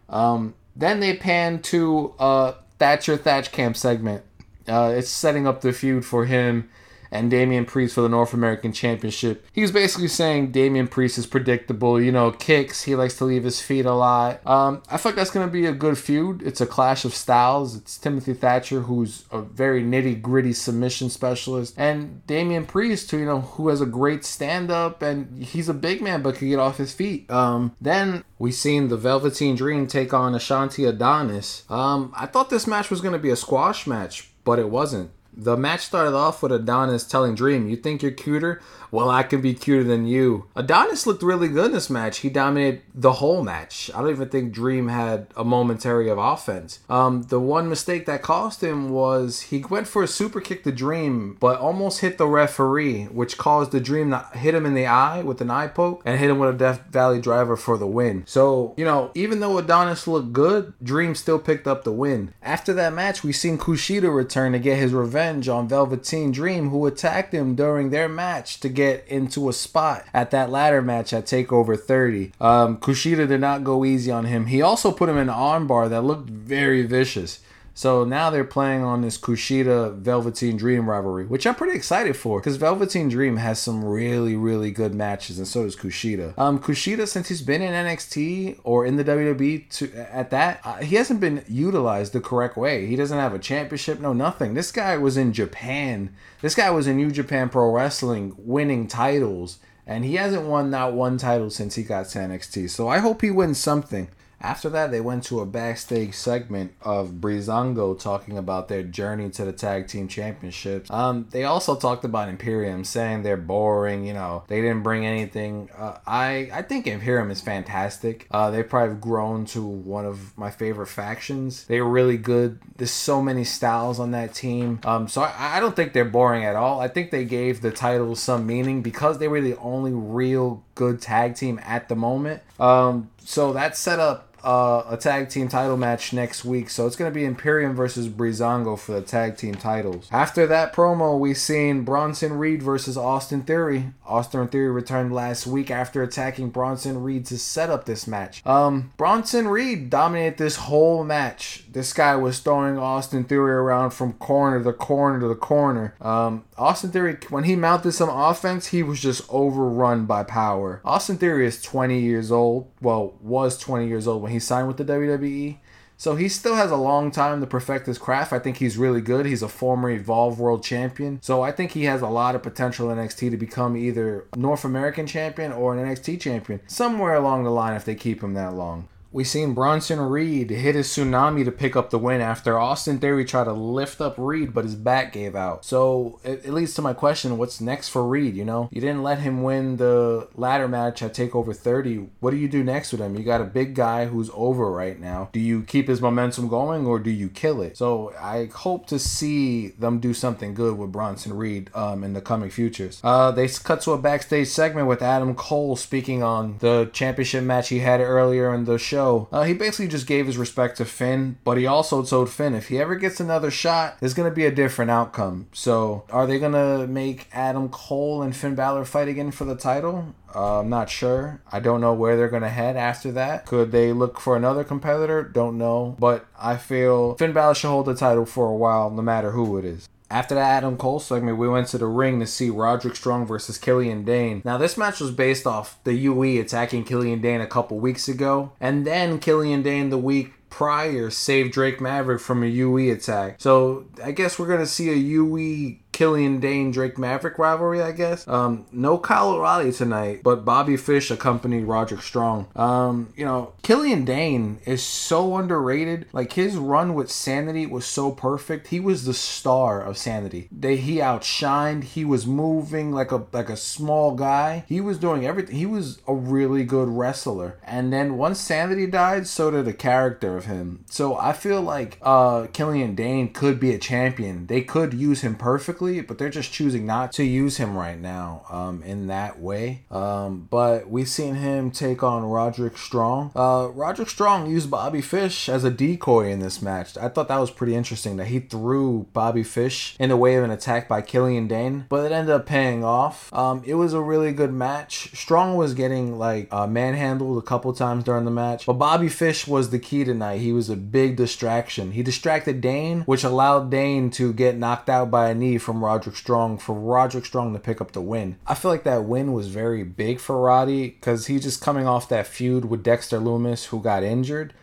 Um, then they pan to uh, Thatcher Thatch Camp segment. Uh, it's setting up the feud for him and Damian Priest for the North American Championship. He was basically saying Damian Priest is predictable, you know, kicks, he likes to leave his feet a lot. Um, I feel like that's going to be a good feud. It's a clash of styles. It's Timothy Thatcher, who's a very nitty gritty submission specialist, and Damian Priest, who, you know, who has a great stand up and he's a big man but can get off his feet. Um, then we seen the Velveteen Dream take on Ashante Adonis. Um, I thought this match was going to be a squash match, but it wasn't. The match started off with Adonis telling Dream, You think you're cuter? Well, I can be cuter than you. Adonis looked really good in this match. He dominated the whole match. I don't even think Dream had a momentary of offense. Um, the one mistake that cost him was he went for a super kick to Dream, but almost hit the referee, which caused the Dream to hit him in the eye with an eye poke and hit him with a Death Valley driver for the win. So, you know, even though Adonis looked good, Dream still picked up the win. After that match, we seen Kushida return to get his revenge on Velveteen Dream, who attacked him during their match to get into a spot at that ladder match at Takeover 30. Um, Kushida did not go easy on him. He also put him in an armbar that looked very vicious. So now they're playing on this Kushida Velveteen Dream rivalry, which I'm pretty excited for because Velveteen Dream has some really, really good matches, and so does Kushida. Um, Kushida, since he's been in NXT or in the WWE to, at that, uh, he hasn't been utilized the correct way. He doesn't have a championship, no nothing. This guy was in Japan. This guy was in New Japan Pro Wrestling, winning titles, and he hasn't won that one title since he got to NXT. So I hope he wins something After that, they went to a backstage segment of Breezango talking about their journey to the tag team championships. Um, they also talked about Imperium, saying they're boring. You know, they didn't bring anything. Uh, I I think Imperium is fantastic. Uh, they've probably grown to one of my favorite factions. They're really good. There's so many styles on that team. Um, so I, I don't think they're boring at all. I think they gave the titles some meaning because they were the only real good tag team at the moment. Um, so that set up uh, a tag team title match next week. So it's going to be Imperium versus Breezango for the tag team titles. After that promo, we seen Bronson Reed versus Austin Theory. Austin Theory returned last week after attacking Bronson Reed to set up this match. Um, Bronson Reed dominated this whole match. This guy was throwing Austin Theory around from corner to corner to the corner. Um, Austin Theory, when he mounted some offense, he was just overrun by power. Austin Theory is 20 years old. Well, was 20 years old when he signed with the WWE. So he still has a long time to perfect his craft. I think he's really good. He's a former Evolve World Champion. So I think he has a lot of potential in NXT to become either North American champion or an NXT champion. Somewhere along the line if they keep him that long. We seen Bronson Reed hit his tsunami to pick up the win after Austin Theory tried to lift up Reed, but his back gave out. So it, it, leads to my question: What's next for Reed? You know, you didn't let him win the ladder match at Takeover 30. What do you do next with him? You got a big guy who's over right now. Do you keep his momentum going or do you kill it? So I hope to see them do something good with Bronson Reed um, in the coming futures. Uh, they cut to a backstage segment with Adam Cole speaking on the championship match he had earlier in the show show, uh, he basically just gave his respect to Finn, but he also told Finn if he ever gets another shot, there's going to be a different outcome. So, are they going to make Adam Cole and Finn Balor fight again for the title? Uh, I'm not sure. I don't know where they're going to head after that. Could they look for another competitor? Don't know. But I feel Finn Balor should hold the title for a while, no matter who it is. After that Adam Cole segment, we went to the ring to see Roderick Strong versus Killian Dain. Now, this match was based off the UE attacking Killian Dain a couple weeks ago, and then Killian Dain the week prior saved Drake Maverick from a UE attack. So I guess we're gonna see a UE Killian Dain Drake Maverick rivalry, I guess. Um, no Kyle O'Reilly tonight, but Bobby Fish accompanied Roderick Strong. Um, you know, Killian Dain is so underrated. Like his run with Sanity was so perfect. He was the star of Sanity. They he outshined. He was moving like a like a small guy. He was doing everything. He was a really good wrestler. And then once Sanity died, so did the character of him. So I feel like uh Killian Dain could be a champion. They could use him perfectly but they're just choosing not to use him right now um, in that way. Um, but we've seen him take on Roderick Strong. Uh, Roderick Strong used Bobby Fish as a decoy in this match. I thought that was pretty interesting that he threw Bobby Fish in the way of an attack by Killian Dain, but it ended up paying off. Um, it was a really good match. Strong was getting like uh, manhandled a couple times during the match, but Bobby Fish was the key tonight. He was a big distraction. He distracted Dain, which allowed Dain to get knocked out by a knee from Roderick Strong for Roderick Strong to pick up the win. I feel like that win was very big for Roddy because he's just coming off that feud with Dexter Lumis who got injured.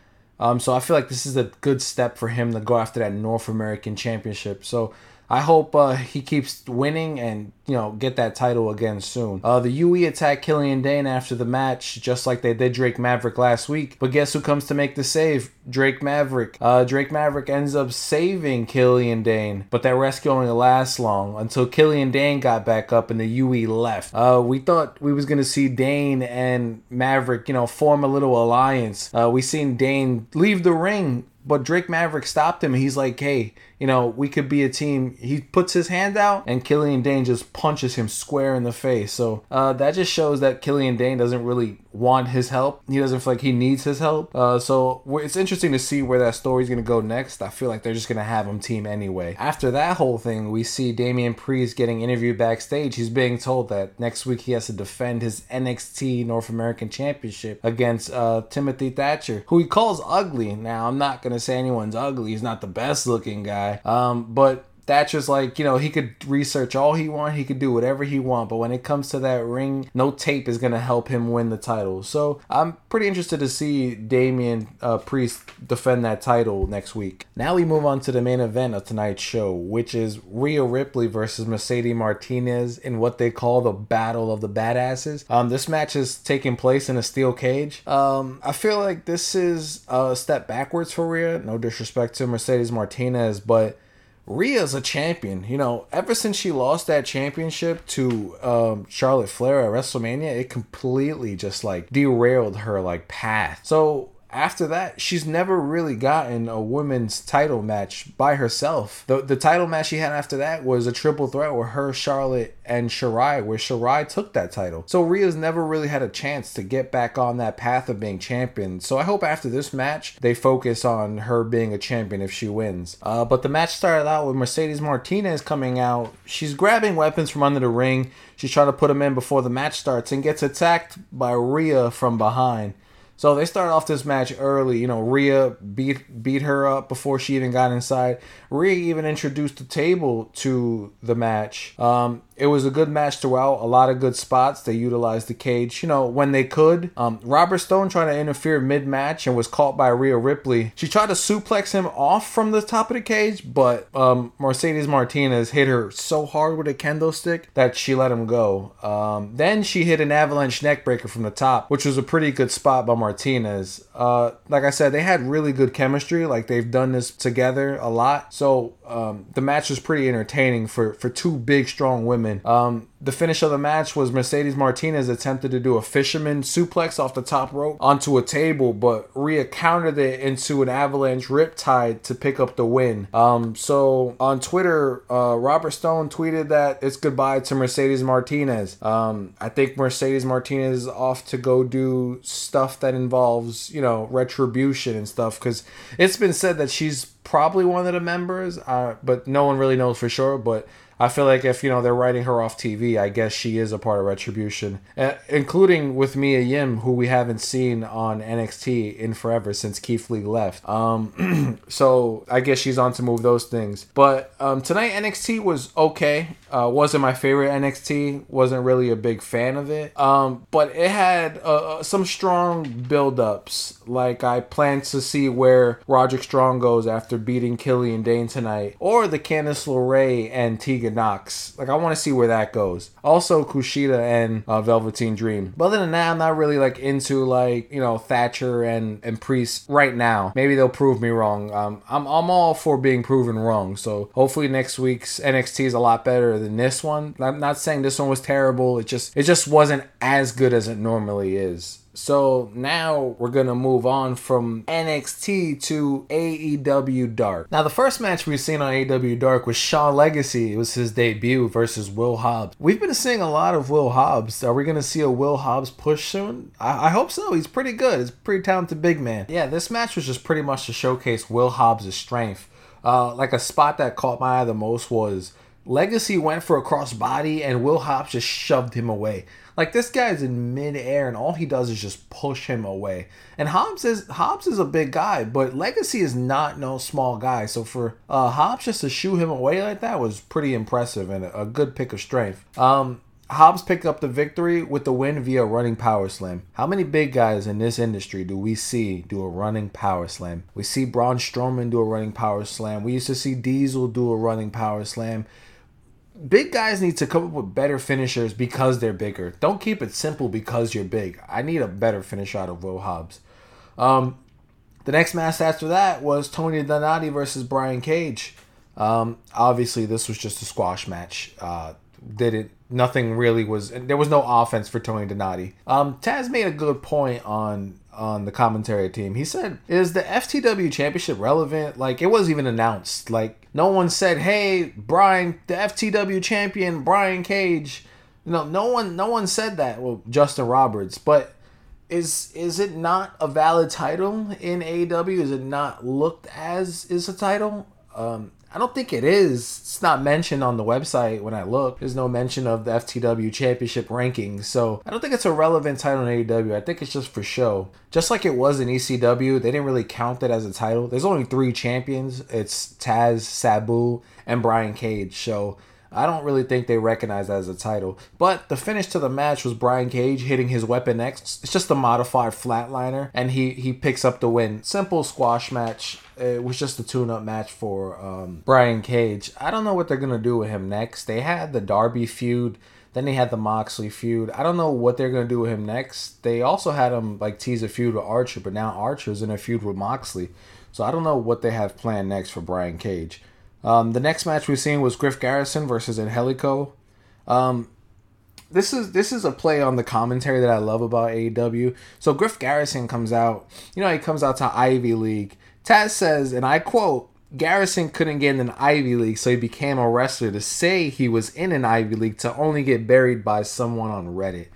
Um, so I feel like this is a good step for him to go after that North American Championship. So I hope uh, he keeps winning and you know get that title again soon. Uh, the UE attacked Killian Dain after the match, just like they did Drake Maverick last week. But guess who comes to make the save? Drake Maverick. Uh, Drake Maverick ends up saving Killian Dain, but that rescue only lasts long until Killian Dain got back up and the UE left. Uh, we thought we was gonna see Dain and Maverick, you know, form a little alliance. Uh, we seen Dain leave the ring but Drake Maverick stopped him. He's like, hey, you know, we could be a team. He puts his hand out, and Killian Dain just punches him square in the face. So uh, that just shows that Killian Dain doesn't really want his help. He doesn't feel like he needs his help. Uh, so it's interesting to see where that story's gonna go next. I feel like they're just gonna have him team anyway. After that whole thing, we see Damian Priest getting interviewed backstage. He's being told that next week he has to defend his NXT North American Championship against uh, Timothy Thatcher, who he calls ugly. Now I'm not gonna say anyone's ugly. He's not the best looking guy. Um, but Thatcher's like, you know, he could research all he want, he could do whatever he want, but when it comes to that ring, no tape is gonna help him win the title. So I'm pretty interested to see Damian uh, Priest defend that title next week. Now we move on to the main event of tonight's show, which is Rhea Ripley versus Mercedes Martinez in what they call the Battle of the Badasses. Um, this match is taking place in a steel cage. Um, I feel like this is a step backwards for Rhea. No disrespect to Mercedes Martinez, but Rhea's a champion. You know, ever since she lost that championship to um, Charlotte Flair at WrestleMania, it completely just like derailed her like path. So after that, she's never really gotten a women's title match by herself. The the title match she had after that was a triple threat with her, Charlotte, and Shirai, where Shirai took that title. So Rhea's never really had a chance to get back on that path of being champion. So I hope after this match they focus on her being a champion if she wins. Uh, but the match started out with Mercedes Martinez coming out. She's grabbing weapons from under the ring. She's trying to put them in before the match starts and gets attacked by Rhea from behind. So they start off this match early. You know, Rhea beat beat her up before she even got inside. Rhea even introduced the table to the match. Um, it was a good match throughout. A lot of good spots. They utilized the cage, you know, when they could. Um, Robert Stone trying to interfere mid match and was caught by Rhea Ripley. She tried to suplex him off from the top of the cage, but um, Mercedes Martinez hit her so hard with a kendo stick that she let him go. Um, then she hit an avalanche neckbreaker from the top, which was a pretty good spot by Martinez. Uh, like I said, they had really good chemistry. Like they've done this together a lot. So um, the match was pretty entertaining for for two big, strong women. Um, the finish of the match was Mercedes Martinez attempted to do a fisherman suplex off the top rope onto a table, but Rhea countered it into an avalanche riptide to pick up the win. Um, so on Twitter, uh, Robert Stone tweeted that it's goodbye to Mercedes Martinez. Um, I think Mercedes Martinez is off to go do stuff that involves, you know, retribution and stuff because it's been said that she's probably one of the members, uh, but no one really knows for sure. But I feel like if you know they're writing her off TV, I guess she is a part of Retribution, uh, including with Mia Yim, who we haven't seen on NXT in forever since Keith Lee left. Um, *clears throat* so I guess she's on to move those things. But um, tonight NXT was okay. Uh, wasn't my favorite NXT. Wasn't really a big fan of it. Um, but it had uh, uh some strong build-ups. Like I plan to see where Roderick Strong goes after beating Killian Dain tonight, or the Candice LeRae and Tegan Nox. Like I want to see where that goes. Also Kushida and uh, Velveteen Dream. But other than that, I'm not really like into like you know Thatcher and and Priest right now. Maybe they'll prove me wrong. Um, I'm I'm all for being proven wrong. So hopefully next week's NXT is a lot better than this one. I'm not saying this one was terrible. It just it just wasn't as good as it normally is. So now we're gonna move on from NXT to AEW Dark. Now the first match we've seen on AEW Dark was Shaw Legacy. It was his debut versus Will Hobbs. We've been seeing a lot of Will Hobbs. Are we gonna see a Will Hobbs push soon? I, I hope so. He's pretty good. He's pretty talented big man. Yeah, this match was just pretty much to showcase Will Hobbs' strength. Uh, like a spot that caught my eye the most was Legacy went for a crossbody and Will Hobbs just shoved him away. Like this guy's in midair and all he does is just push him away. And Hobbs is Hobbs is a big guy, but Legacy is not no small guy. So for uh, Hobbs just to shoo him away like that was pretty impressive and a, good pick of strength. Um, Hobbs picked up the victory with the win via running power slam. How many big guys in this industry do we see do a running power slam? We see Braun Strowman do a running power slam. We used to see Diesel do a running power slam big guys need to come up with better finishers because they're bigger. Don't keep it simple because you're big. I need a better finish out of Will Hobbs. Um, the next match after that was Tony Donati versus Brian Cage. Um, obviously, this was just a squash match. Uh, did it? Nothing really was. There was no offense for Tony Donati. Um, Taz made a good point on on the commentary team. He said, "Is the FTW championship relevant? Like it wasn't even announced. Like no one said, "Hey, Brian, the FTW champion, Brian Cage." You know, no one no one said that. Well, Justin Roberts, but is is it not a valid title in AEW? Is it not looked as is a title? Um, I don't think it is. It's not mentioned on the website when I look. There's no mention of the FTW championship rankings. So I don't think it's a relevant title in AEW. I think it's just for show. Just like it was in ECW, they didn't really count it as a title. There's only three champions. It's Taz, Sabu, and Brian Cage. So I don't really think they recognize that as a title. But the finish to the match was Brian Cage hitting his Weapon X. It's just a modified flatliner, and he he picks up the win. Simple squash match. It was just a tune-up match for um, Brian Cage. I don't know what they're gonna do with him next. They had the Darby feud. Then they had the Moxley feud. I don't know what they're gonna do with him next. They also had him like tease a feud with Archer, but now Archer's in a feud with Moxley. So I don't know what they have planned next for Brian Cage. Um, the next match we've seen was Griff Garrison versus Angelico. Um, this is this is a play on the commentary that I love about AEW. So Griff Garrison comes out, you know, he comes out to Ivy League. Taz says, and I quote, Garrison couldn't get in an Ivy League, so he became a wrestler to say he was in an Ivy League to only get buried by someone on Reddit.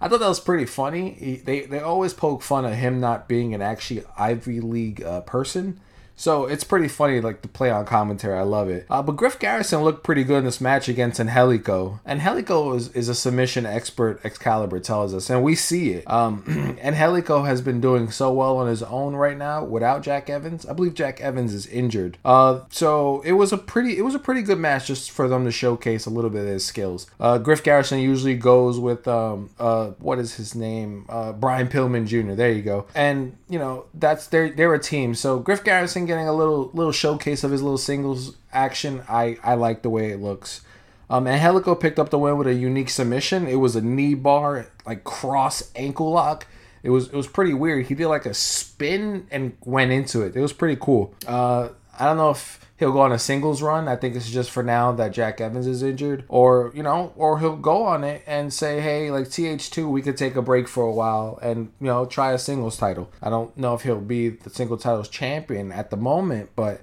I thought that was pretty funny. He, they they always poke fun of him not being an actually Ivy League uh, person. So it's pretty funny, like the play on commentary. I love it. Uh, but Griff Garrison looked pretty good in this match against Angelico. Angelico is, is a submission expert, Excalibur tells us, and we see it. Um, *clears throat* Angelico has been doing so well on his own right now without Jack Evans. I believe Jack Evans is injured. Uh, so it was a pretty, it was a pretty good match just for them to showcase a little bit of his skills. Uh, Griff Garrison usually goes with um, uh, what is his name? Uh, Brian Pillman Jr. There you go. And you know that's they're they're a team. So Griff Garrison getting a little little showcase of his little singles action. I I like the way it looks. Um, Angelico picked up the win with a unique submission. It was a knee bar, like cross ankle lock. It was it was pretty weird. He did like a spin and went into it. It was pretty cool. Uh, I don't know if he'll go on a singles run. I think it's just for now that Jack Evans is injured, or you know, or he'll go on it and say, hey, like TH2, we could take a break for a while and you know try a singles title. I don't know if he'll be the single titles champion at the moment, but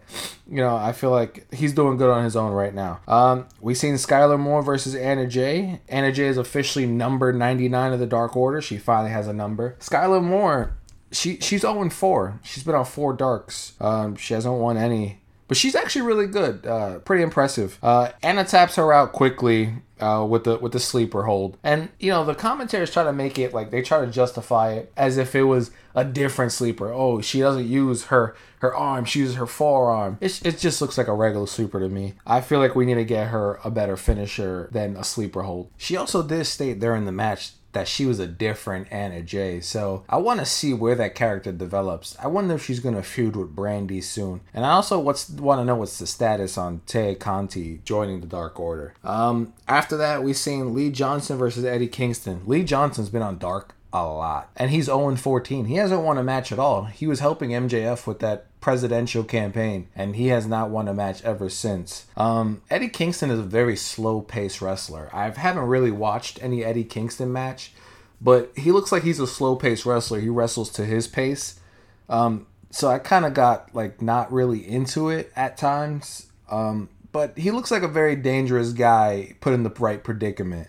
you know, I feel like he's doing good on his own right now. Um, we seen Skylar Moore versus Anna Jay. Anna Jay is officially number 99 of the Dark Order. She finally has a number. Skylar Moore she she's 0 4. She's been on four darks. Um, she hasn't won any but she's actually really good, uh, pretty impressive. Uh, Anna taps her out quickly uh, with the with the sleeper hold, and you know the commentators try to make it like they try to justify it as if it was a different sleeper. Oh, she doesn't use her her arm; she uses her forearm. It, it just looks like a regular sleeper to me. I feel like we need to get her a better finisher than a sleeper hold. She also did state during the match that she was a different Anna Jay. So I want to see where that character develops. I wonder if she's gonna feud with Brandi soon. And I also want to know what's the status on Tay Conti joining the Dark Order. Um, after that, we've seen Lee Johnson versus Eddie Kingston. Lee Johnson's been on Dark a lot. And he's 0 14. He hasn't won a match at all. He was helping MJF with that presidential campaign, and he has not won a match ever since. Um, Eddie Kingston is a very slow paced wrestler. I haven't really watched any Eddie Kingston match, but he looks like he's a slow paced wrestler. He wrestles to his pace. Um, so I kind of got like not really into it at times. Um, but he looks like a very dangerous guy put in the right predicament.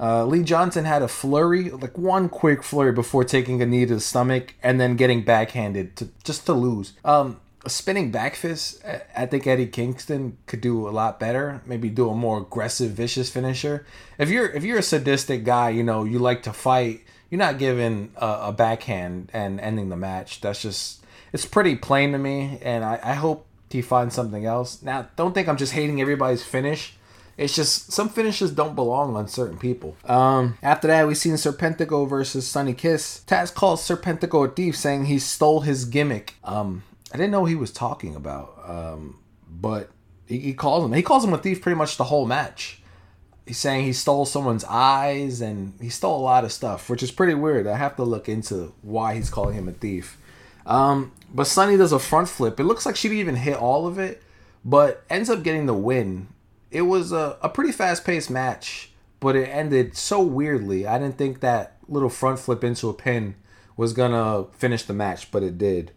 Uh, Lee Johnson had a flurry, like one quick flurry before taking a knee to the stomach and then getting backhanded to just to lose. Um, a spinning back fist, I think Eddie Kingston could do a lot better. Maybe do a more aggressive, vicious finisher. If you're if you're a sadistic guy, you know you like to fight. You're not giving a, a backhand and ending the match. That's just it's pretty plain to me, and I, I hope he finds something else. Now, don't think I'm just hating everybody's finish. It's just some finishes don't belong on certain people. Um, after that, we seen Serpentico versus Sonny Kiss. Taz calls Serpentico a thief, saying he stole his gimmick. Um, I didn't know he was talking about, um, but he, he calls him. He calls him a thief pretty much the whole match. He's saying he stole someone's eyes and he stole a lot of stuff, which is pretty weird. I have to look into why he's calling him a thief. Um, but Sonny does a front flip. It looks like she didn't even hit all of it, but ends up getting the win it was a, a pretty fast paced match, but it ended so weirdly. I didn't think that little front flip into a pin was gonna finish the match, but it did.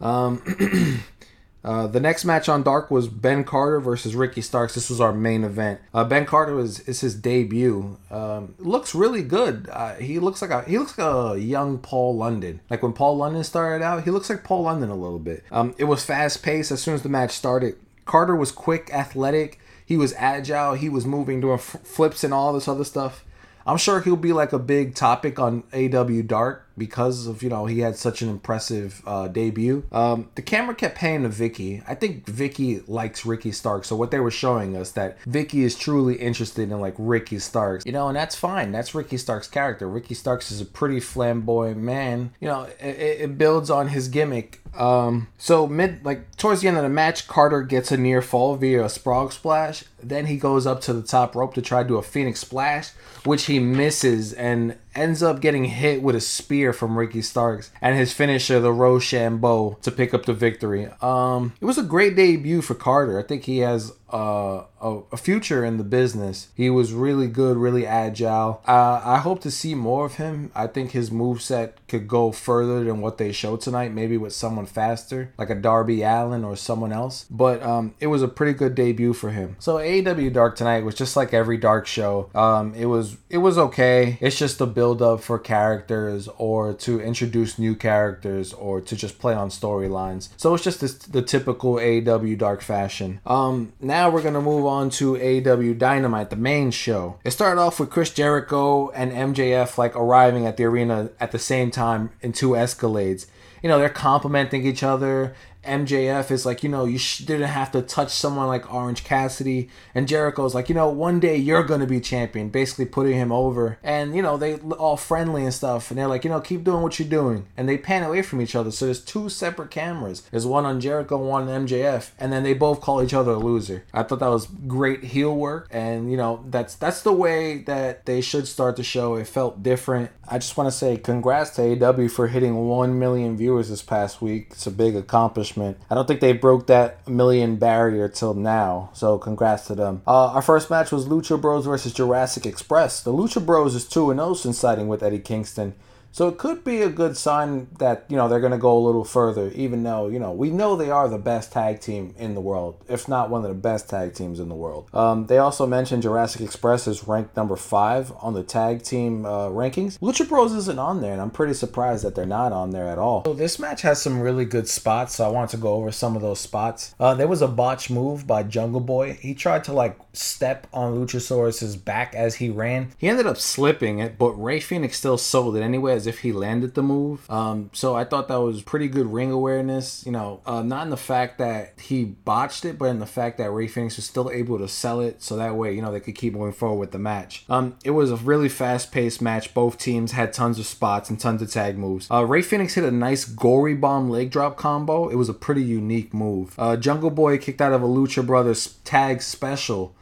Um, *clears throat* uh, the next match on Dark was Ben Carter versus Ricky Starks. This was our main event. Uh, ben Carter was is his debut. Um, looks really good. Uh, he looks like a he looks like a young Paul London. Like when Paul London started out, he looks like Paul London a little bit. Um, it was fast paced. As soon as the match started, Carter was quick, athletic. He was agile. He was moving, doing flips and all this other stuff. I'm sure he'll be like a big topic on AEW Dark because of you know he had such an impressive uh, debut. Um, the camera kept paying to Vickie. I think Vickie likes Ricky Stark, so what they were showing us that Vickie is truly interested in like Ricky Starks, you know, and that's fine. That's Ricky Stark's character. Ricky Starks is a pretty flamboyant man. You know, it, it builds on his gimmick. Um, so mid like towards the end of the match, Carter gets a near fall via a Sprague splash. Then he goes up to the top rope to try to do a Phoenix splash, which he misses and ends up getting hit with a spear from Ricky Starks and his finisher, the Roshambo, to pick up the victory. Um, it was a great debut for Carter. I think he has uh, a, a, future in the business. He was really good, really agile. Uh, I hope to see more of him. I think his move set could go further than what they showed tonight, maybe with someone faster, like a Darby Allin or someone else. But um, it was a pretty good debut for him. So AEW Dark tonight was just like every Dark show. Um, it was it was okay. It's just a build up for characters or to introduce new characters or to just play on storylines. So it's just this, the typical AEW Dark fashion. Um, now now we're to move on to AEW Dynamite, the main show. It started off with Chris Jericho and MJF like arriving at the arena at the same time in two Escalades. You know, they're complimenting each other MJF is like, you know, you sh- didn't have to touch someone like Orange Cassidy. And Jericho's like, you know, one day you're going to be champion, basically putting him over. And, you know, they all friendly and stuff. And they're like, you know, keep doing what you're doing. And they pan away from each other. So there's two separate cameras. There's one on Jericho, one on MJF. And then they both call each other a loser. I thought that was great heel work. And, you know, that's that's the way that they should start the show. It felt different. I just want to say congrats to AEW for hitting 1 million viewers this past week. It's a big accomplishment. I don't think they broke that million barrier till now, so congrats to them. Uh, our first match was Lucha Bros versus Jurassic Express. The Lucha Bros is 2 0 since siding with Eddie Kingston. So it could be a good sign that, you know, they're going to go a little further, even though, you know, we know they are the best tag team in the world, if not one of the best tag teams in the world. Um, they also mentioned Jurassic Express is ranked number five on the tag team uh, rankings. Lucha Bros isn't on there, and I'm pretty surprised that they're not on there at all. So this match has some really good spots, so I wanted to go over some of those spots. Uh, there was a botch move by Jungle Boy. He tried to, like, step on Luchasaurus's back as he ran. He ended up slipping it, but Rey Fenix still sold it anyway if he landed the move. Um, so I thought that was pretty good ring awareness. You know, uh, not in the fact that he botched it, but in the fact that Rey Fenix was still able to sell it, so that way you know they could keep moving forward with the match. Um, it was a really fast paced match. Both teams had tons of spots and tons of tag moves. Uh, Rey Fenix hit a nice gory bomb leg drop combo. It was a pretty unique move. Uh, Jungle Boy kicked out of a Lucha Brothers tag special.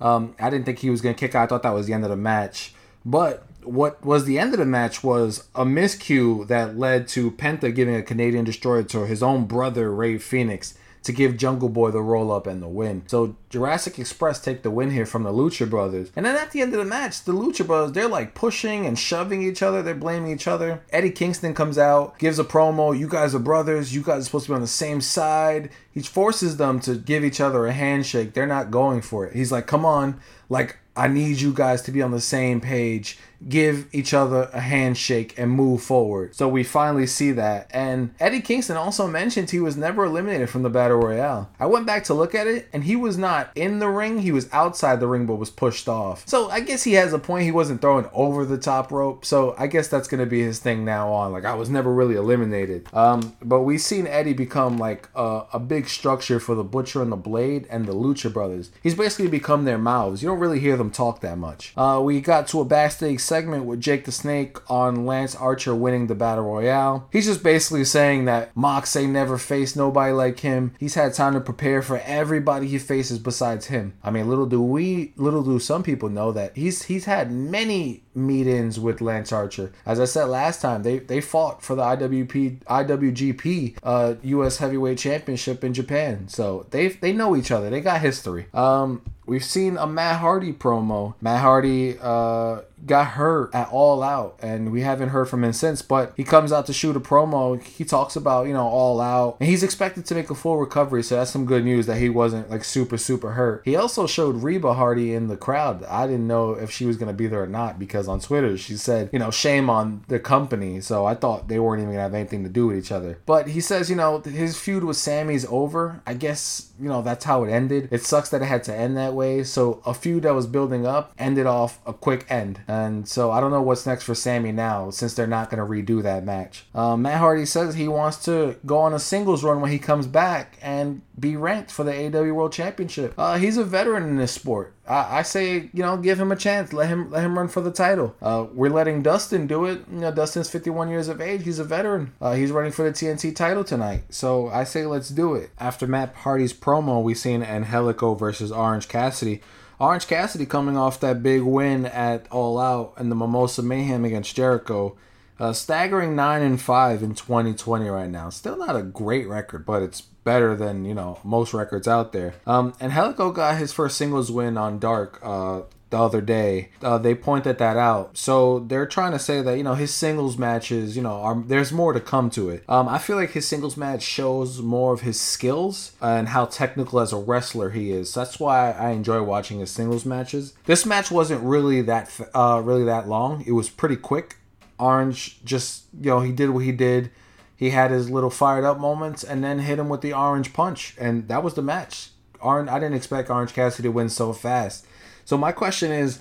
Um, I didn't think he was gonna kick out. I thought that was the end of the match. But what was the end of the match was a miscue that led to Penta giving a Canadian destroyer to his own brother Rey Fenix to give Jungle Boy the roll up and the win. So Jurassic Express take the win here from the Lucha Brothers. And then at the end of the match, the Lucha Brothers, they're like pushing and shoving each other. They're blaming each other. Eddie Kingston comes out, gives a promo. You guys are brothers. You guys are supposed to be on the same side. He forces them to give each other a handshake. They're not going for it. He's like, come on. Like, I need you guys to be on the same page give each other a handshake and move forward. So we finally see that. And Eddie Kingston also mentioned he was never eliminated from the Battle Royale. I went back to look at it and he was not in the ring, he was outside the ring but was pushed off. So I guess he has a point. He wasn't thrown over the top rope. So I guess that's going to be his thing now on. Like I was never really eliminated. Um, but we've seen Eddie become like a, a big structure for the Butcher and the Blade and the Lucha Brothers. He's basically become their mouths. You don't really hear them talk that much. Uh, we got to a backstage segment with Jake the Snake on Lance Archer winning the Battle Royale. He's just basically saying that Moxley never faced nobody like him. He's had time to prepare for everybody he faces besides him. I mean, little do we, little do some people know that he's he's had many meet-ins with Lance Archer. As I said last time, they they fought for the IWP IWGP uh, U.S. Heavyweight Championship in Japan, so they they know each other. They got history. Um, We've seen a Matt Hardy promo. Matt Hardy, uh, got hurt at All Out, and we haven't heard from him since. But he comes out to shoot a promo. He talks about you know All Out, and he's expected to make a full recovery. So that's some good news that he wasn't like super super hurt. He also showed Reby Hardy in the crowd. I didn't know if she was gonna be there or not because on Twitter she said you know shame on the company. So I thought they weren't even gonna have anything to do with each other. But he says you know his feud with Sammy's over. I guess you know that's how it ended. It sucks that it had to end that way. So a feud that was building up ended off a quick end. And so I don't know what's next for Sammy now since they're not going to redo that match. Um, Matt Hardy says he wants to go on a singles run when he comes back and be ranked for the AEW World Championship. Uh, he's a veteran in this sport. I, I, say, you know, give him a chance. Let him let him run for the title. Uh, we're letting Dustin do it. You know, Dustin's 51 years of age. He's a veteran. Uh, he's running for the TNT title tonight. So I say let's do it. After Matt Hardy's promo, we seen Angelico versus Orange Cassidy. Orange Cassidy coming off that big win at All Out and the Mimosa Mayhem against Jericho. Uh, staggering 9 and 5 in 2020 right now. Still not a great record, but it's better than, you know, most records out there. Um, Angelico got his first singles win on Dark uh, the other day. Uh, they pointed that out. So they're trying to say that you know his singles matches, you know, are there's more to come to it. Um, I feel like his singles match shows more of his skills and how technical as a wrestler he is. So That's why I enjoy watching his singles matches. This match wasn't really that uh, really that long. It was pretty quick. Orange just you know he did what he did. He had his little fired up moments and then hit him with the orange punch, and that was the match. Orange, I didn't expect Orange Cassidy to win so fast. So my question is,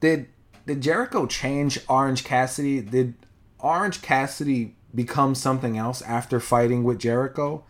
did did Jericho change Orange Cassidy? Did Orange Cassidy become something else after fighting with Jericho?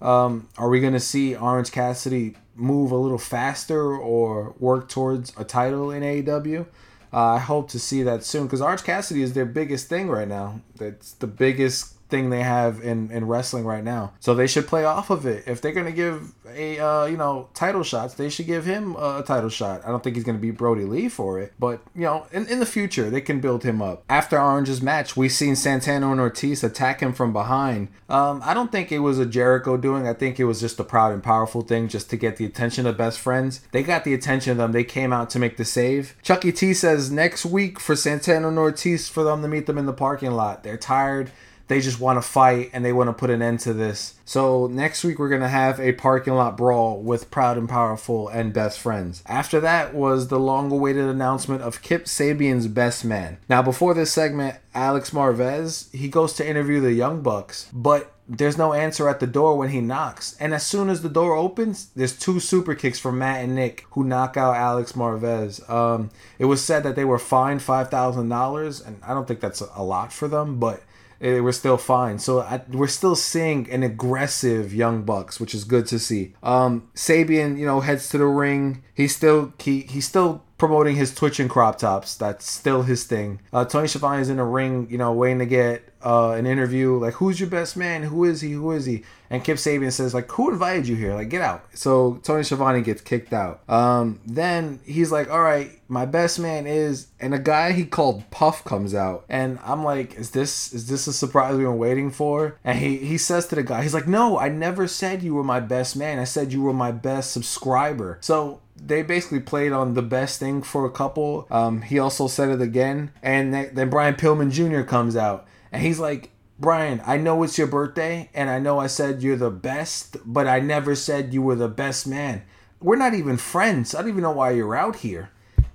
Um, are we gonna see Orange Cassidy move a little faster or work towards a title in AEW? Uh, I hope to see that soon because Orange Cassidy is their biggest thing right now. That's the biggest thing they have in, in wrestling right now. So they should play off of it. If they're gonna give a uh, you know title shots, they should give him a, title shot. I don't think he's gonna be Brodie Lee for it, but you know in, in the future they can build him up. After Orange's match, we seen Santana and Ortiz attack him from behind. Um, I don't think it was a Jericho doing. I think it was just a proud and powerful thing just to get the attention of best friends. They got the attention of them. They came out to make the save. Chuckie T says next week for Santana and Ortiz for them to meet them in the parking lot. They're tired they just want to fight and they want to put an end to this. So next week we're gonna have a parking lot brawl with Proud and Powerful and Best Friends. After that was the long-awaited announcement of Kip Sabian's best man. Now before this segment, Alex Marvez he goes to interview the Young Bucks, but there's no answer at the door when he knocks. And as soon as the door opens, there's two super kicks from Matt and Nick who knock out Alex Marvez. Um, it was said that they were fined five thousand dollars, and I don't think that's a lot for them, but it, we're still fine. So I, we're still seeing an aggressive Young Bucks, which is good to see. Um, Sabian, you know, heads to the ring. He's still he he's still promoting his Twitch and crop tops. That's still his thing. Uh, Tony Schiavone is in the ring, you know, waiting to get uh, an interview. Like, who's your best man? Who is he? Who is he? And Kip Sabian says, like, who invited you here? Like, get out. So Tony Schiavone gets kicked out. Um, then he's like, all right, my best man is, and a guy he called Puff comes out, and I'm like, is this is this a surprise we were waiting for? And he he says to the guy, he's like, no, I never said you were my best man. I said you were my best subscriber. So they basically played on the best thing for a couple. Um, he also said it again, and then Brian Pillman Jr. comes out, and he's like, Brian, I know it's your birthday, and I know I said you're the best, but I never said you were the best man. We're not even friends. I don't even know why you're out here.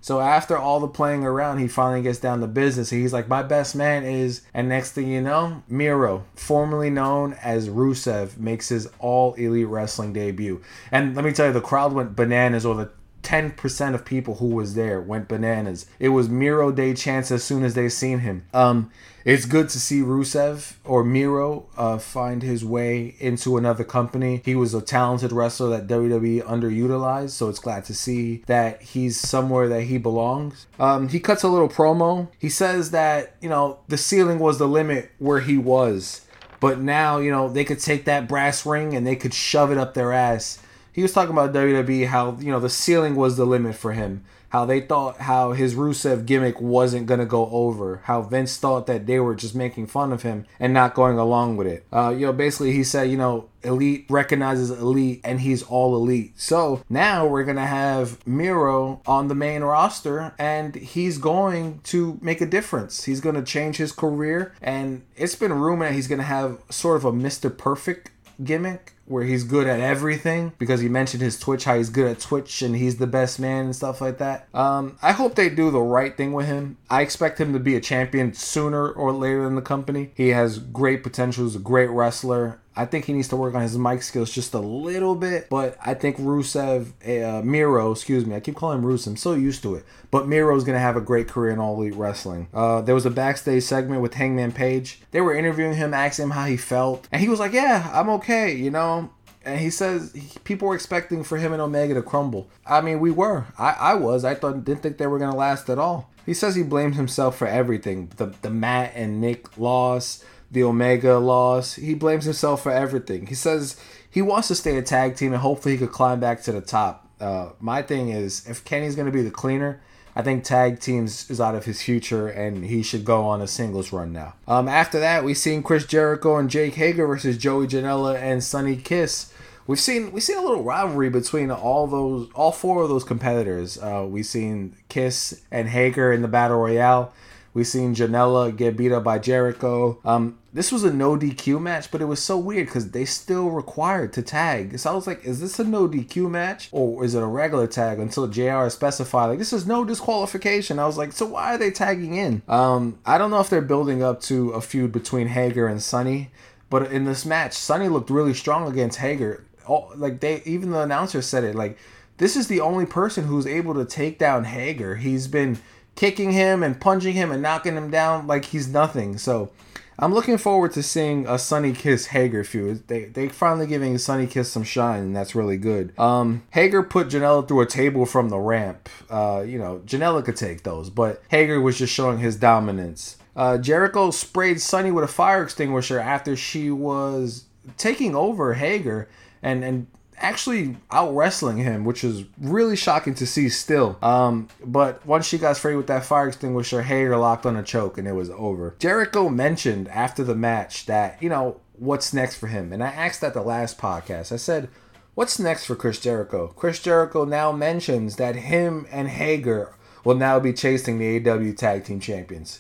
So after all the playing around, he finally gets down to business. He's like, my best man is, and next thing you know, Miro, formerly known as Rusev, makes his all elite wrestling debut. And let me tell you, the crowd went bananas, or the 10% of people who was there went bananas. It was Miro Day chance as soon as they seen him. Um, it's good to see Rusev or Miro uh, find his way into another company. He was a talented wrestler that WWE underutilized, so it's glad to see that he's somewhere that he belongs. Um, he cuts a little promo. He says that, you know, the ceiling was the limit where he was. But now, you know, they could take that brass ring and they could shove it up their ass he was talking about WWE how you know the ceiling was the limit for him. How they thought how his Rusev gimmick wasn't gonna go over. How Vince thought that they were just making fun of him and not going along with it. Uh, you know, basically he said, you know, elite recognizes elite and he's all elite. So now we're gonna have Miro on the main roster and he's going to make a difference. He's gonna change his career and it's been rumored he's gonna have sort of a Mr. Perfect gimmick where he's good at everything because he mentioned his Twitch, how he's good at Twitch and he's the best man and stuff like that. Um, I hope they do the right thing with him. I expect him to be a champion sooner or later in the company. He has great potential, he's a great wrestler. I think he needs to work on his mic skills just a little bit, but I think Rusev, uh, Miro, excuse me, I keep calling him Rusev, I'm so used to it. But Miro's gonna have a great career in All Elite Wrestling. Uh, there was a backstage segment with Hangman Page. They were interviewing him, asking him how he felt, and he was like, "Yeah, I'm okay," you know. And he says he, people were expecting for him and Omega to crumble. I mean, we were. I, I was. I thought didn't think they were gonna last at all. He says he blames himself for everything. The the Matt and Nick loss the Omega loss. He blames himself for everything. He says he wants to stay a tag team and hopefully he could climb back to the top. Uh, my thing is, if Kenny's going to be the cleaner, I think tag teams is out of his future and he should go on a singles run now. Um, after that, we've seen Chris Jericho and Jake Hager versus Joey Janela and Sonny Kiss. We've seen we've seen a little rivalry between all those all four of those competitors. Uh, we've seen Kiss and Hager in the battle royale. We've seen Janela get beat up by Jericho. Um, this was a no DQ match, but it was so weird because they still required to tag. So I was like, is this a no DQ match or is it a regular tag until JR specified like this is no disqualification? I was like, so why are they tagging in? Um, I don't know if they're building up to a feud between Hager and Sonny, but in this match, Sonny looked really strong against Hager. Oh, like they even the announcer said it like this is the only person who's able to take down Hager. He's been kicking him and punching him and knocking him down like he's nothing. So I'm looking forward to seeing a Sonny Kiss Hager feud. They they finally giving Sonny Kiss some shine, and that's really good. Um, Hager put Janela through a table from the ramp. Uh, you know, Janela could take those, but Hager was just showing his dominance. Uh, Jericho sprayed Sonny with a fire extinguisher after she was taking over Hager and and actually out wrestling him, which is really shocking to see still. Um, but once she got sprayed with that fire extinguisher, Hager locked on a choke and it was over. Jericho mentioned after the match that, you know, what's next for him. And I asked that the last podcast. I said, What's next for Chris Jericho? Chris Jericho now mentions that him and Hager will now be chasing the AEW Tag Team Champions.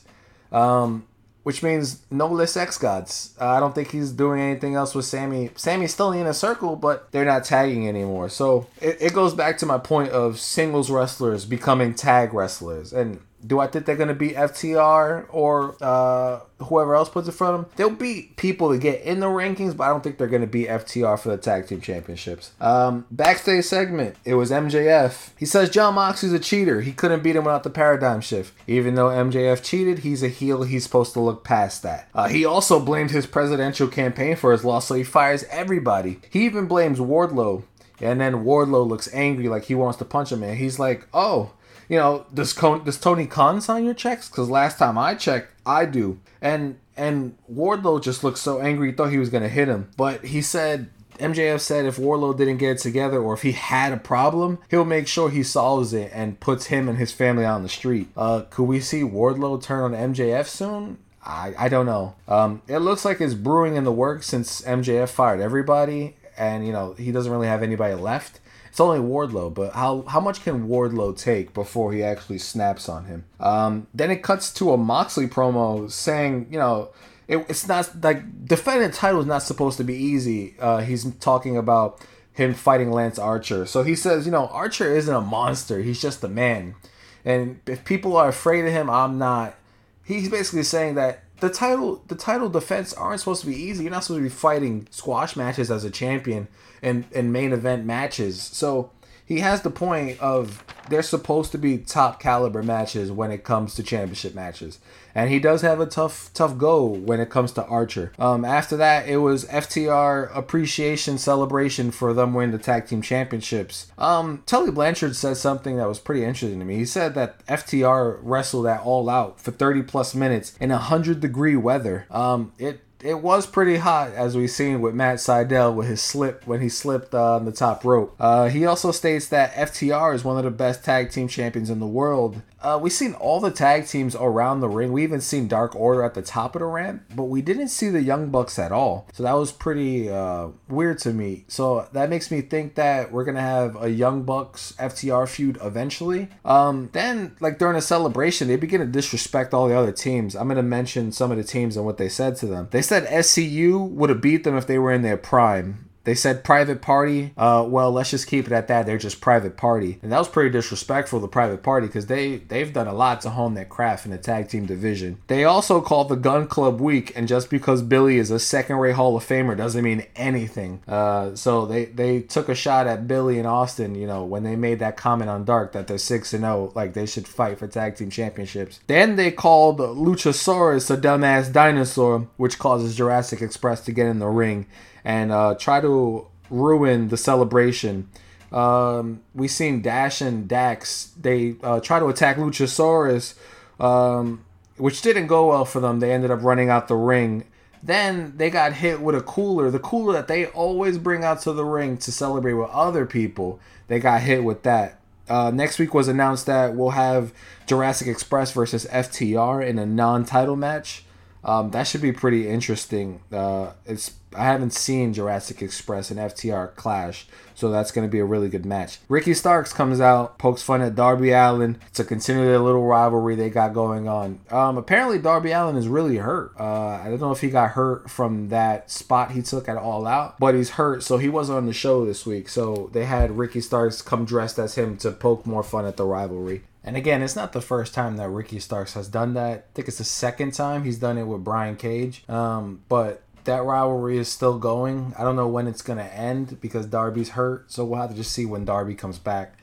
Um, which means no Le Sex Gods. Uh, I don't think he's doing anything else with Sammy. Sammy's still in a circle, but they're not tagging anymore. So it, it goes back to my point of singles wrestlers becoming tag wrestlers. And do I think they're going to beat FTR or uh, whoever else puts in front of them? They'll beat people to get in the rankings, but I don't think they're going to beat FTR for the tag team championships. Um, backstage segment, it was MJF. He says Jon Moxley's a cheater. He couldn't beat him without the paradigm shift. Even though MJF cheated, he's a heel. He's supposed to look past that. Uh, he also blamed his presidential campaign for his loss, so he fires everybody. He even blames Wardlow. And then Wardlow looks angry, like he wants to punch him, and he's like, "Oh, you know, does Con- does Tony Khan sign your checks? Because last time I checked, I do. And and Wardlow just looked so angry, he thought he was gonna hit him. But he said MJF said if Wardlow didn't get it together or if he had a problem, he'll make sure he solves it and puts him and his family on the street. Uh, could we see Wardlow turn on MJF soon? I, I don't know. Um, it looks like it's brewing in the works since MJF fired everybody and you know he doesn't really have anybody left. It's only Wardlow, but how how much can Wardlow take before he actually snaps on him? Um, then it cuts to a Moxley promo saying, you know, it, it's not like defending the title is not supposed to be easy. Uh, he's talking about him fighting Lance Archer. So he says, you know, Archer isn't a monster. He's just a man. And if people are afraid of him, I'm not. He's basically saying that the title the title defense aren't supposed to be easy. You're not supposed to be fighting squash matches as a champion and and main event matches. So he has the point of they're supposed to be top caliber matches when it comes to championship matches. And he does have a tough tough go when it comes to Archer. Um, after that, it was FTR appreciation celebration for them winning the tag team championships. Um, Tully Blanchard said something that was pretty interesting to me. He said that FTR wrestled at All Out for 30 plus minutes in 100 degree weather. Um, it it was pretty hot as we've seen with Matt Sydal with his slip when he slipped uh, on the top rope. Uh, he also states that FTR is one of the best tag team champions in the world. Uh, we've seen all the tag teams around the ring. We even seen Dark Order at the top of the ramp, but we didn't see the Young Bucks at all. So that was pretty uh, weird to me. So that makes me think that we're gonna have a Young Bucks FTR feud eventually. Um, then, like during a celebration, they begin to disrespect all the other teams. I'm gonna mention some of the teams and what they said to them. They said SCU would have beat them if they were in their prime. They said private party. Uh, well, let's just keep it at that. They're just private party, and that was pretty disrespectful to private party because they they've done a lot to hone their craft in the tag team division. They also called the Gunn Club weak, and just because Billy is a second-rate Hall of Famer doesn't mean anything. Uh, so they they took a shot at Billy and Austin. You know when they made that comment on Dark that they're six and zero, like they should fight for tag team championships. Then they called Luchasaurus a dumbass dinosaur, which causes Jurassic Express to get in the ring and uh, try to ruin the celebration. Um, we seen Dash and Dax. They uh, try to attack Luchasaurus, um, which didn't go well for them. They ended up running out the ring. Then they got hit with a cooler, the cooler that they always bring out to the ring to celebrate with other people. They got hit with that. Uh, next week was announced that we'll have Jurassic Express versus FTR in a non-title match. Um, that should be pretty interesting. Uh, it's I haven't seen Jurassic Express and FTR clash, so that's going to be a really good match. Ricky Starks comes out, pokes fun at Darby Allin to continue their little rivalry they got going on. Um, apparently, Darby Allin is really hurt. Uh, I don't know if he got hurt from that spot he took at All Out, but he's hurt, so he wasn't on the show this week. So they had Ricky Starks come dressed as him to poke more fun at the rivalry. And again, it's not the first time that Ricky Starks has done that. I think it's the second time he's done it with Brian Cage. Um, but that rivalry is still going. I don't know when it's going to end because Darby's hurt. So we'll have to just see when Darby comes back.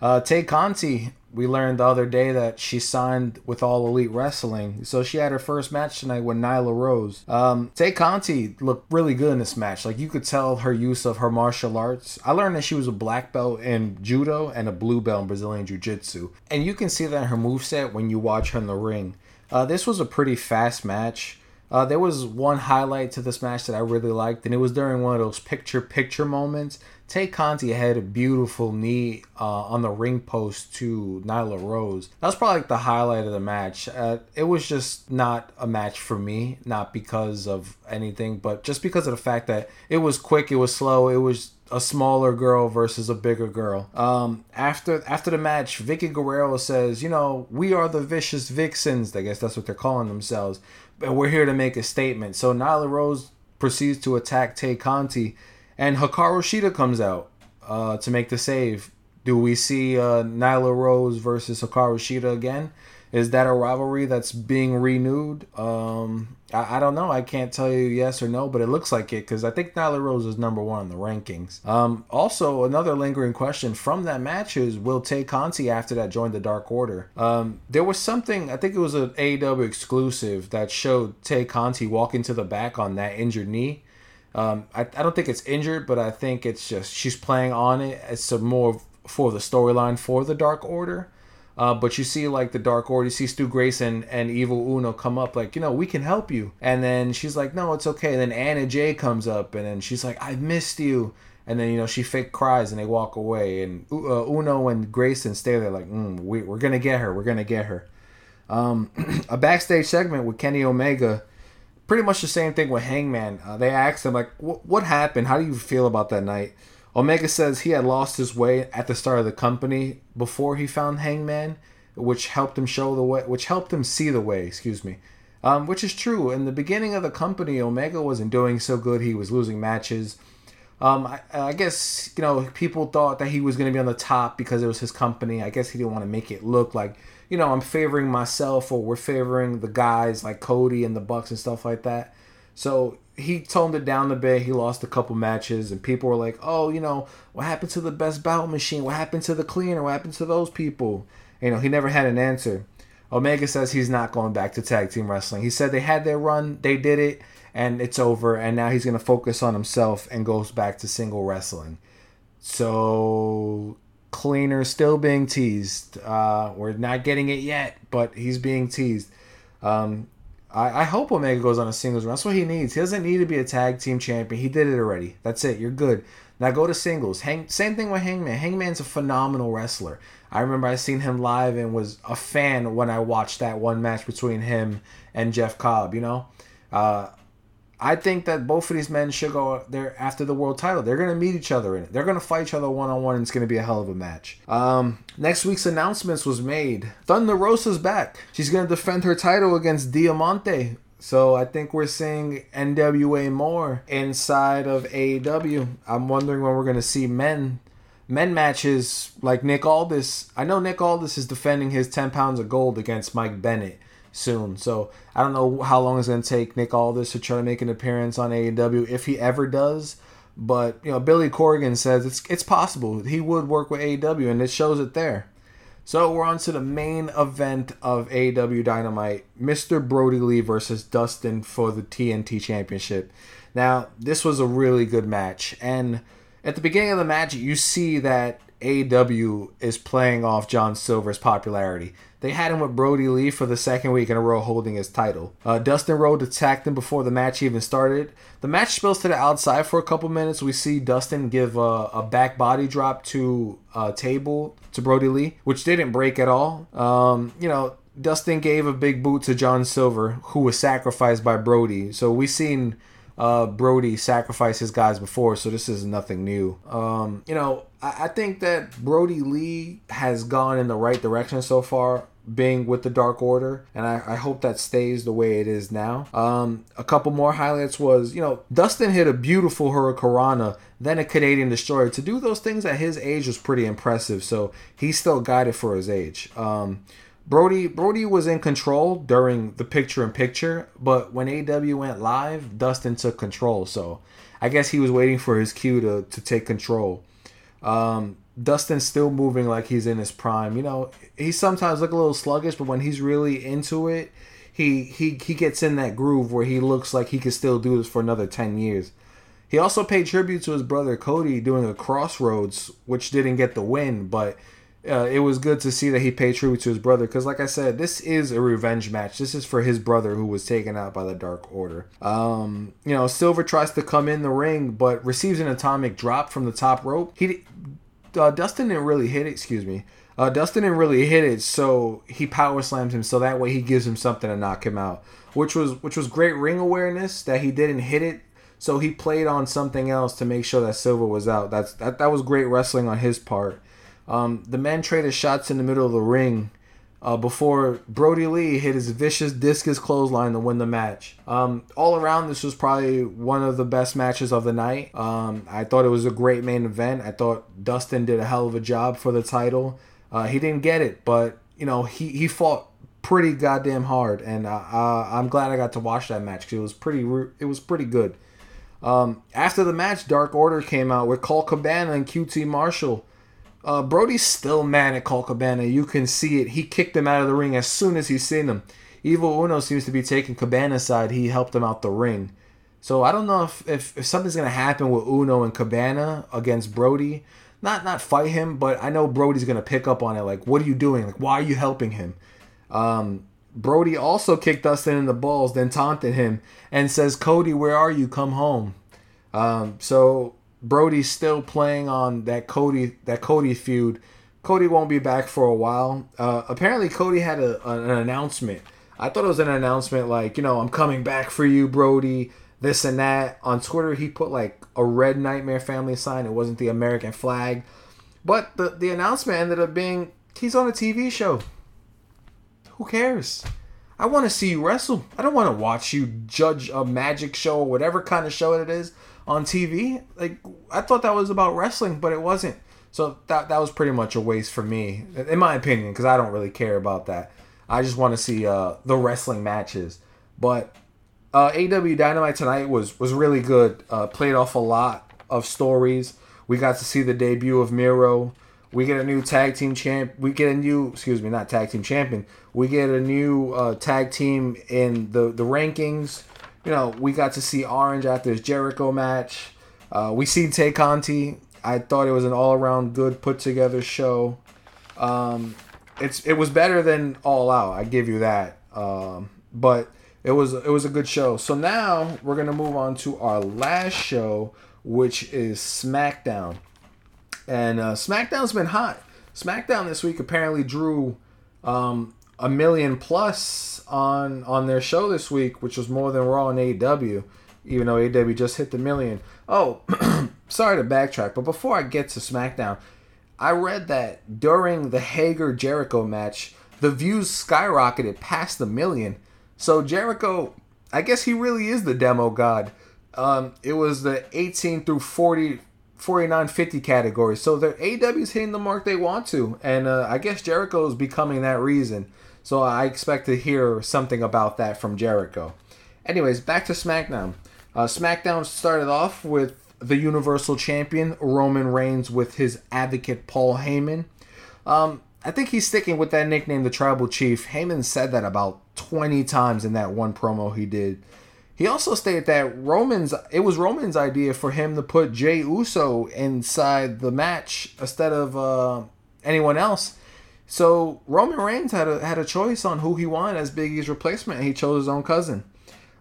Uh, Tay Conti, we learned the other day that she signed with All Elite Wrestling. So she had her first match tonight with Nyla Rose. Um, Tay Conti looked really good in this match. Like you could tell her use of her martial arts. I learned that she was a black belt in judo and a blue belt in Brazilian Jiu Jitsu. And you can see that in her moveset when you watch her in the ring. Uh, this was a pretty fast match. Uh, there was one highlight to this match that I really liked, and it was during one of those picture picture moments. Tay Conti had a beautiful knee uh, on the ring post to Nyla Rose. That was probably like the highlight of the match. Uh, it was just not a match for me, not because of anything, but just because of the fact that it was quick, it was slow, it was a smaller girl versus a bigger girl. Um, after after the match, Vickie Guerrero says, "You know, we are the vicious vixens. I guess that's what they're calling themselves, and we're here to make a statement." So Nyla Rose proceeds to attack Tay Conti, and Hikaru Shida comes out uh, to make the save. Do we see uh, Nyla Rose versus Hikaru Shida again? Is that a rivalry that's being renewed? Um, I, I, don't know. I can't tell you yes or no, but it looks like it because I think Nyla Rose is number one in the rankings. Um, also, another lingering question from that match is Will Tay Conti after that join the Dark Order? Um, there was something, I think it was an AEW exclusive that showed Tay Conti walking to the back on that injured knee. Um, I, I don't think it's injured, but I think it's just she's playing on it. It's a more for the storyline for the Dark Order. Uh, but you see, like the Dark Order, you see Stu Grayson and and Evil Uno come up, like, you know, we can help you. And then she's like, no, it's okay. And then Anna Jay comes up, and then she's like, I missed you. And then, you know, she fake cries and they walk away. And uh, Uno and Grayson stay there, like, mm, we, we're to get her. We're to get her. Um, *clears throat* a backstage segment with Kenny Omega. Pretty much the same thing with Hangman. Uh, they asked him, like, what happened? How do you feel about that night? Omega says he had lost his way at the start of the company before he found Hangman, which helped him show the way, which helped him see the way. Excuse me. Um, which is true. In the beginning of the company, Omega wasn't doing so good. He was losing matches. Um, I, I, guess you know people thought that he was going to be on the top because it was his company. I guess he didn't want to make it look like you know I'm favoring myself or we're favoring the guys like Cody and the Bucks and stuff like that. So he toned it down a bit. He lost a couple matches, and people were like, "Oh, you know, what happened to the best bout machine? What happened to the cleaner? What happened to those people?" You know, he never had an answer. Omega says he's not going back to tag team wrestling. He said they had their run, they did it, and it's over. And now he's going to focus on himself and goes back to single wrestling. So cleaner still being teased. Uh, we're not getting it yet, but he's being teased. Um, I, I hope Omega goes on a singles run. That's what he needs. He doesn't need to be a tag team champion. He did it already. That's it. You're good. Now go to singles. Hang, same thing with Hangman. Hangman's a phenomenal wrestler. I remember I seen him live and was a fan when I watched that one match between him and Jeff Cobb. You know, uh, I think that both of these men should go there after the world title. They're going to meet each other in it. They're going to fight each other one on one, and it's going to be a hell of a match. Um, next week's announcements was made. Thunder Rosa's back. She's going to defend her title against Diamante. So I think we're seeing NWA more inside of AEW. I'm wondering when we're going to see men men matches like Nick Aldis. I know Nick Aldis is defending his 10 pounds of gold against Mike Bennett soon. So I don't know how long it's going to take Nick Aldis to try to make an appearance on AEW if he ever does. But you know, Billy Corgan says it's it's possible he would work with AEW, and it shows it there. So we're on to the main event of AEW Dynamite: Mr. Brodie Lee versus Dustin for the TNT Championship. Now, this was a really good match, and at the beginning of the match, you see that AEW is playing off John Silver's popularity. They had him with Brodie Lee for the second week in a row holding his title. Uh, Dustin Rhodes attacked him before the match even started. The match spills to the outside for a couple minutes. We see Dustin give a, a back body drop to a table to Brodie Lee, which didn't break at all. Um, you know, Dustin gave a big boot to John Silver, who was sacrificed by Brodie. So we seen uh, Brodie sacrifice his guys before, so this is nothing new. Um, you know, I, I think that Brodie Lee has gone in the right direction so far being with the Dark Order, and I, I, hope that stays the way it is now. Um, a couple more highlights was, you know, Dustin hit a beautiful Hurricanrana, then a Canadian Destroyer. To do those things at his age was pretty impressive, so he's still guided for his age. Um, Brodie Brody was in control during the picture in picture, but when AEW went live, Dustin took control. So I guess he was waiting for his cue to, to take control. Um, Dustin's still moving like he's in his prime. You know, he sometimes look a little sluggish, but when he's really into it, he he he gets in that groove where he looks like he could still do this for another ten years. He also paid tribute to his brother Cody doing a Cross Rhodes, which didn't get the win, but uh, it was good to see that he paid tribute to his brother because, like I said, this is a revenge match. This is for his brother who was taken out by the Dark Order. Um, you know, Silver tries to come in the ring, but receives an atomic drop from the top rope. He, uh, Dustin didn't really hit it. Excuse me. Uh, Dustin didn't really hit it, so he power slams him. So that way he gives him something to knock him out, which was which was great ring awareness that he didn't hit it. So he played on something else to make sure that Silver was out. That's that that was great wrestling on his part. Um, the men traded shots in the middle of the ring uh, before Brodie Lee hit his vicious discus clothesline to win the match. Um, all around, this was probably one of the best matches of the night. Um, I thought it was a great main event. I thought Dustin did a hell of a job for the title. Uh, he didn't get it, but you know he he fought pretty goddamn hard, and uh, uh I'm glad I got to watch that match because it was pretty it was pretty good. Um, after the match, Dark Order came out with Colt Cabana and QT Marshall. Uh, Brodie's still mad at Colt Cabana. You can see it. He kicked him out of the ring as soon as he seen him. Evil Uno seems to be taking Cabana's side. He helped him out the ring. So I don't know if, if, if something's gonna happen with Uno and Cabana against Brodie. Not not fight him, but I know Brodie's gonna pick up on it. Like, what are you doing? Like, why are you helping him? Um, Brodie also kicked Dustin in the balls, then taunted him and says, "Cody, where are you? Come home." Um, so Brodie's still playing on that Cody that Cody feud. Cody won't be back for a while. Uh, apparently, Cody had a, an announcement. I thought it was an announcement like, you know, I'm coming back for you, Brodie, This and that. On Twitter, he put like a red Nightmare Family sign. It wasn't the American flag, but the the announcement ended up being he's on a TV show. Who cares? I want to see you wrestle. I don't want to watch you judge a magic show or whatever kind of show it is on TV. Like I thought that was about wrestling, but it wasn't. So that that was pretty much a waste for me, in my opinion, because I don't really care about that. I just want to see uh, the wrestling matches. But uh, AEW Dynamite tonight was was really good. Uh, played off a lot of stories. We got to see the debut of Miro. We get a new tag team champ. We get a new, excuse me, not tag team champion. We get a new uh, tag team in the the rankings you know, we got to see Orange after his Jericho match. Uh, we see Tay Conti. I thought it was an all around good put together show. Um, it's it was better than All Out. I give you that. Um, but it was it was a good show. So now we're gonna move on to our last show, which is SmackDown, and uh, SmackDown's been hot. SmackDown this week apparently drew um, a million plus on on their show this week, which was more than Raw and AEW, even though AEW just hit the million. Oh, *clears throat* sorry to backtrack, but before I get to SmackDown, I read that during the Hager Jericho match, the views skyrocketed past the million. So Jericho, I guess he really is the demo god. Um, it was the 18 through 40, 49, 50 category. So the AEW's hitting the mark they want to, and uh, I guess Jericho is becoming that reason. So I expect to hear something about that from Jericho. Anyways, back to SmackDown. Uh, SmackDown started off with the Universal Champion Roman Reigns with his advocate Paul Heyman. Um, I think he's sticking with that nickname, the Tribal Chief. Heyman said that about 20 times in that one promo he did. He also stated that Roman's it was Roman's idea for him to put Jey Uso inside the match instead of uh, anyone else so Roman Reigns had a had a choice on who he wanted as Big E's replacement, and he chose his own cousin.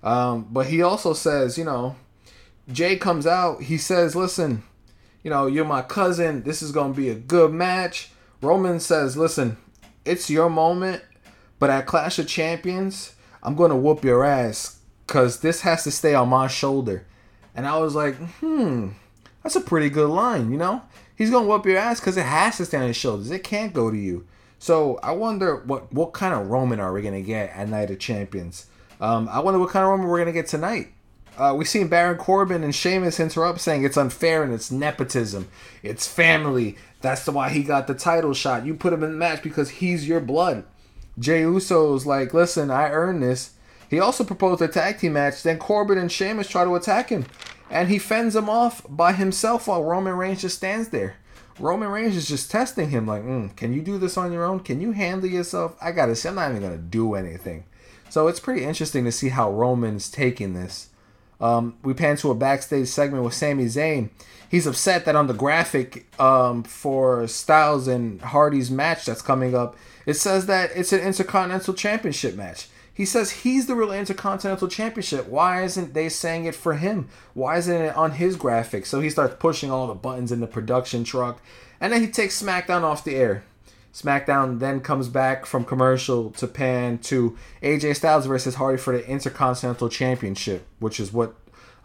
Um, but he also says, you know, Jey comes out. He says, "Listen, you know, you're my cousin. This is gonna be a good match." Roman says, "Listen, it's your moment, but at Clash of Champions, I'm gonna whoop your ass, cause this has to stay on my shoulder." And I was like, "Hmm, that's a pretty good line, you know." He's gonna whoop your ass because it has to stay on his shoulders. It can't go to you. So I wonder what what kind of Roman are we gonna get at Night of Champions? Um, I wonder what kind of Roman we're gonna get tonight. Uh, we've seen Baron Corbin and Sheamus interrupt saying it's unfair and it's nepotism, it's family. That's why he got the title shot. You put him in the match because he's your blood. Jey Uso's like, listen, I earned this. He also proposed a tag team match. Then Corbin and Sheamus try to attack him, and he fends them off by himself while Roman Reigns just stands there. Roman Reigns is just testing him, like, mm, can you do this on your own? Can you handle yourself? I gotta say, I'm not even gonna do anything. So it's pretty interesting to see how Roman's taking this. Um, we pan to a backstage segment with Sami Zayn. He's upset that on the graphic um, for Styles and Hardy's match that's coming up, it says that it's an Intercontinental Championship match. He says he's the real Intercontinental Championship. Why isn't they saying it for him? Why isn't it on his graphics? So he starts pushing all the buttons in the production truck, and then he takes SmackDown off the air. SmackDown then comes back from commercial to pan to AJ Styles versus Hardy for the Intercontinental Championship, which is what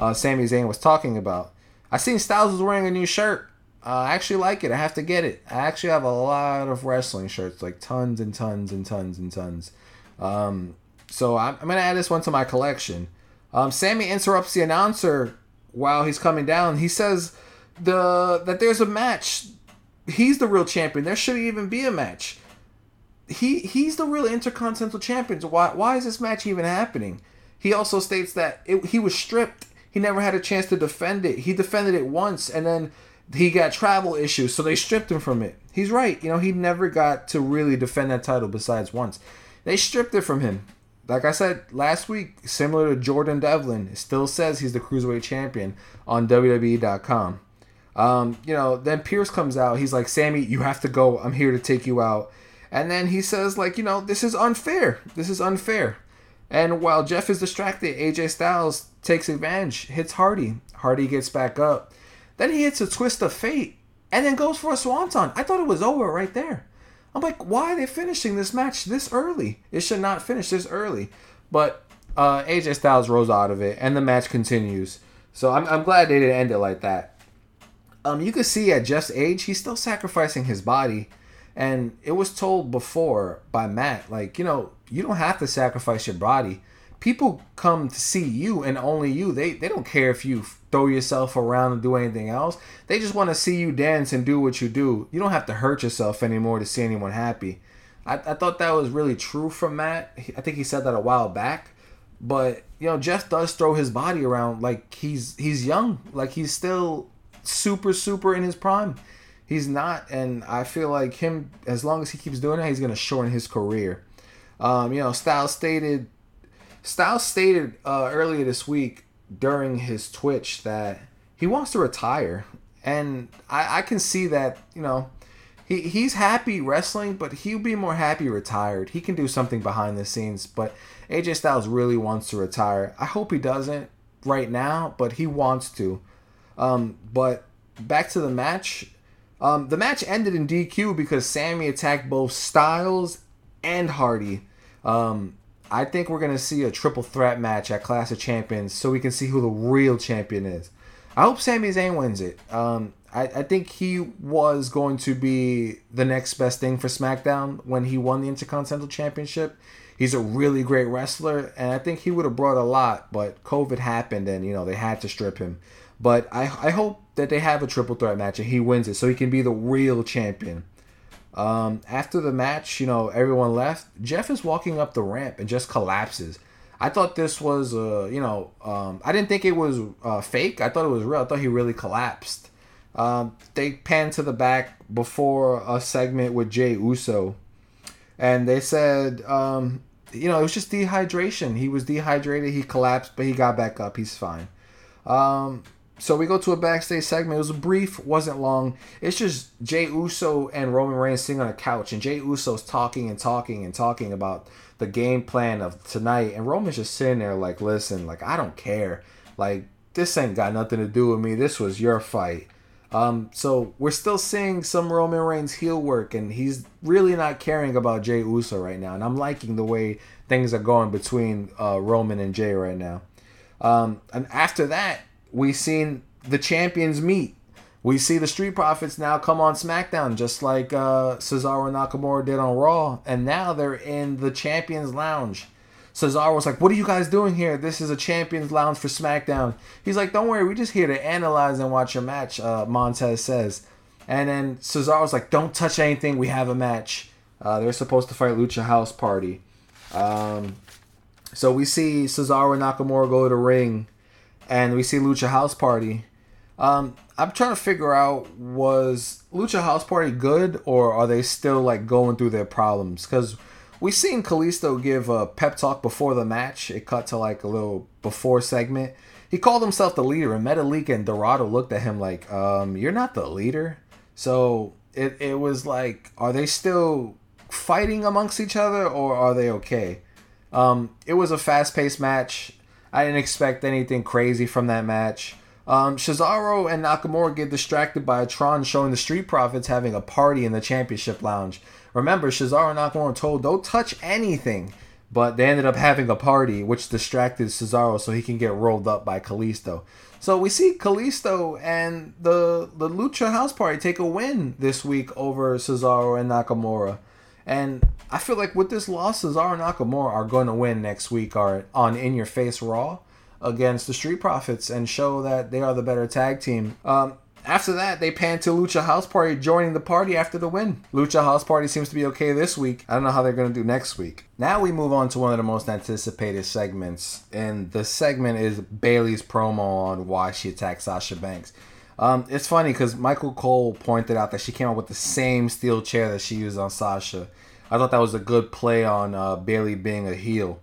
uh, Sami Zayn was talking about. I seen Styles was wearing a new shirt. Uh, I actually like it. I have to get it. I actually have a lot of wrestling shirts, like tons and tons and tons and tons. Um, so I'm, I'm gonna add this one to my collection. Um, Sami interrupts the announcer while he's coming down. He says the that there's a match. He's the real champion. There shouldn't even be a match. He he's the real intercontinental champion. Why why is this match even happening? He also states that it, he was stripped. He never had a chance to defend it. He defended it once and then he got travel issues, so they stripped him from it. He's right. You know, he never got to really defend that title besides once. They stripped it from him like I said last week, similar to Jordan Devlin, still says he's the cruiserweight champion on WWE.com. Um, you know, then Pearce comes out. He's like, Sami, you have to go. I'm here to take you out. And then he says, like, you know, this is unfair. This is unfair. And while Jeff is distracted, AJ Styles takes advantage, hits Hardy. Hardy gets back up. Then he hits a twist of fate and then goes for a swanton. I thought it was over right there. I'm like, why are they finishing this match this early? It should not finish this early. But uh, AJ Styles rose out of it, and the match continues. So I'm, I'm glad they didn't end it like that. Um, you can see at Jeff's age, he's still sacrificing his body. And it was told before by Matt, like, you know, you don't have to sacrifice your body people come to see you and only you. They they don't care if you throw yourself around and do anything else. They just want to see you dance and do what you do. You don't have to hurt yourself anymore to see anyone happy. I, I thought that was really true from Matt. I think he said that a while back. But you know, Jeff does throw his body around like he's he's young, like he's still super super in his prime. He's not, and I feel like him as long as he keeps doing that, he's gonna shorten his career. Um, you know, Styles stated Styles stated uh, earlier this week during his Twitch that he wants to retire, and I, I can see that. You know, he he he's happy wrestling, but he'll be more happy retired. He can do something behind the scenes, but AJ Styles really wants to retire. I hope he doesn't right now, but he wants to. Um, but back to the match. Um, the match ended in DQ because Sami attacked both Styles and Hardy. Um, I think we're gonna see a triple threat match at Clash of Champions, so we can see who the real champion is. I hope Sami Zayn wins it. Um, I, I think he was going to be the next best thing for SmackDown when he won the Intercontinental Championship. He's a really great wrestler, and I think he would have brought a lot, but COVID happened, and you know they had to strip him. But I, I hope that they have a triple threat match and he wins it, so he can be the real champion. Um, after the match, you know, everyone left. Jeff is walking up the ramp and just collapses. I thought this was, uh, you know, um, I didn't think it was uh, fake. I thought it was real. I thought he really collapsed. Um, they pan to the back before a segment with Jey Uso, and they said, um, you know, it was just dehydration. He was dehydrated. He collapsed, but he got back up. He's fine. Um, so we go to a backstage segment. It was brief, wasn't long. It's just Jey Uso and Roman Reigns sitting on a couch, and Jey Uso's talking and talking and talking about the game plan of tonight, and Roman's just sitting there like, listen, like I don't care, like this ain't got nothing to do with me. This was your fight. Um, so we're still seeing some Roman Reigns heel work, and he's really not caring about Jey Uso right now. And I'm liking the way things are going between uh, Roman and Jey right now. Um, and after that, we've seen the champions meet. We see the Street Profits now come on SmackDown, just like uh, Cesaro and Nakamura did on Raw, and now they're in the Champions Lounge. Cesaro was like, "What are you guys doing here? This is a Champions Lounge for SmackDown." He's like, "Don't worry, we're just here to analyze and watch your match." Uh, Montez says, and then Cesaro's like, "Don't touch anything. We have a match." Uh, they're supposed to fight Lucha House Party. Um, so we see Cesaro and Nakamura go to the ring and we see Lucha House Party. Um, I'm trying to figure out was Lucha House Party good or are they still like going through their problems? Because we seen Kalisto give a pep talk before the match. It cut to like a little before segment. He called himself the leader, and Metalik and Dorado looked at him like, um, "You're not the leader." So it it was like, are they still fighting amongst each other or are they okay? Um, it was a fast paced match. I didn't expect anything crazy from that match. Um, Cesaro and Nakamura get distracted by a Tron showing the Street Profits having a party in the Championship Lounge. Remember, Cesaro and Nakamura told don't touch anything, but they ended up having a party, which distracted Cesaro so he can get rolled up by Kalisto. So we see Kalisto and the the Lucha House Party take a win this week over Cesaro and Nakamura. And I feel like with this loss, Cesaro and Nakamura are going to win next week are on In Your Face Raw against the Street Profits and show that they are the better tag team. Um, after that, they pan to Lucha House Party joining the party after the win. Lucha House Party seems to be okay this week. I don't know how they're going to do next week. Now we move on to one of the most anticipated segments, and the segment is Bayley's promo on why she attacked Sasha Banks. Um, it's funny because Michael Cole pointed out that she came up with the same steel chair that she used on Sasha. I thought that was a good play on uh, Bayley being a heel.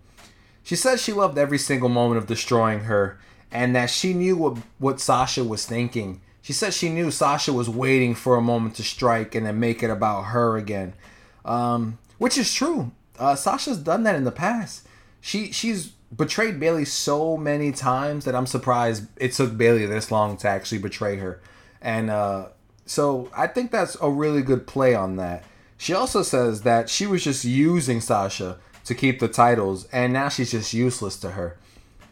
She said she loved every single moment of destroying her and that she knew what, what Sasha was thinking. She said she knew Sasha was waiting for a moment to strike and then make it about her again. Um, which is true. Uh, Sasha's done that in the past. She she's betrayed Bayley so many times that I'm surprised it took Bayley this long to actually betray her. And uh, so I think that's a really good play on that. She also says that she was just using Sasha to keep the titles, and now she's just useless to her.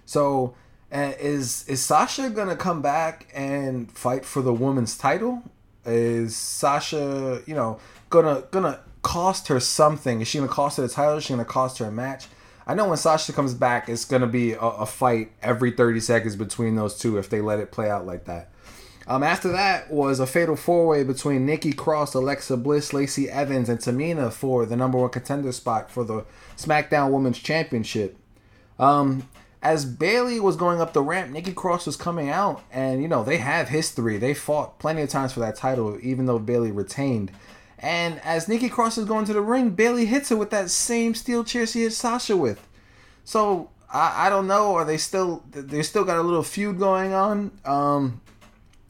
So is is Sasha gonna come back and fight for the women's title? Is Sasha, you know, gonna gonna cost her something? Is she gonna cost her the title? Is she gonna cost her a match? I know when Sasha comes back, it's gonna be a, a, fight every 30 seconds between those two if they let it play out like that. Um, after that was a fatal four way between Nikki Cross, Alexa Bliss, Lacey Evans, and Tamina for the number one contender spot for the SmackDown Women's Championship. Um, as Bayley was going up the ramp, Nikki Cross was coming out, and you know they have history. They fought plenty of times for that title, even though Bayley retained. And as Nikki Cross is going to the ring, Bayley hits her with that same steel chair she hit Sasha with. So I, I don't know. Are they still they still got a little feud going on? Um,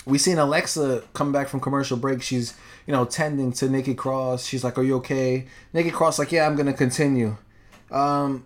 we seen Alexa come back from commercial break. She's you know tending to Nikki Cross. She's like, "Are you okay?" Nikki Cross like, "Yeah, I'm gonna continue." Um,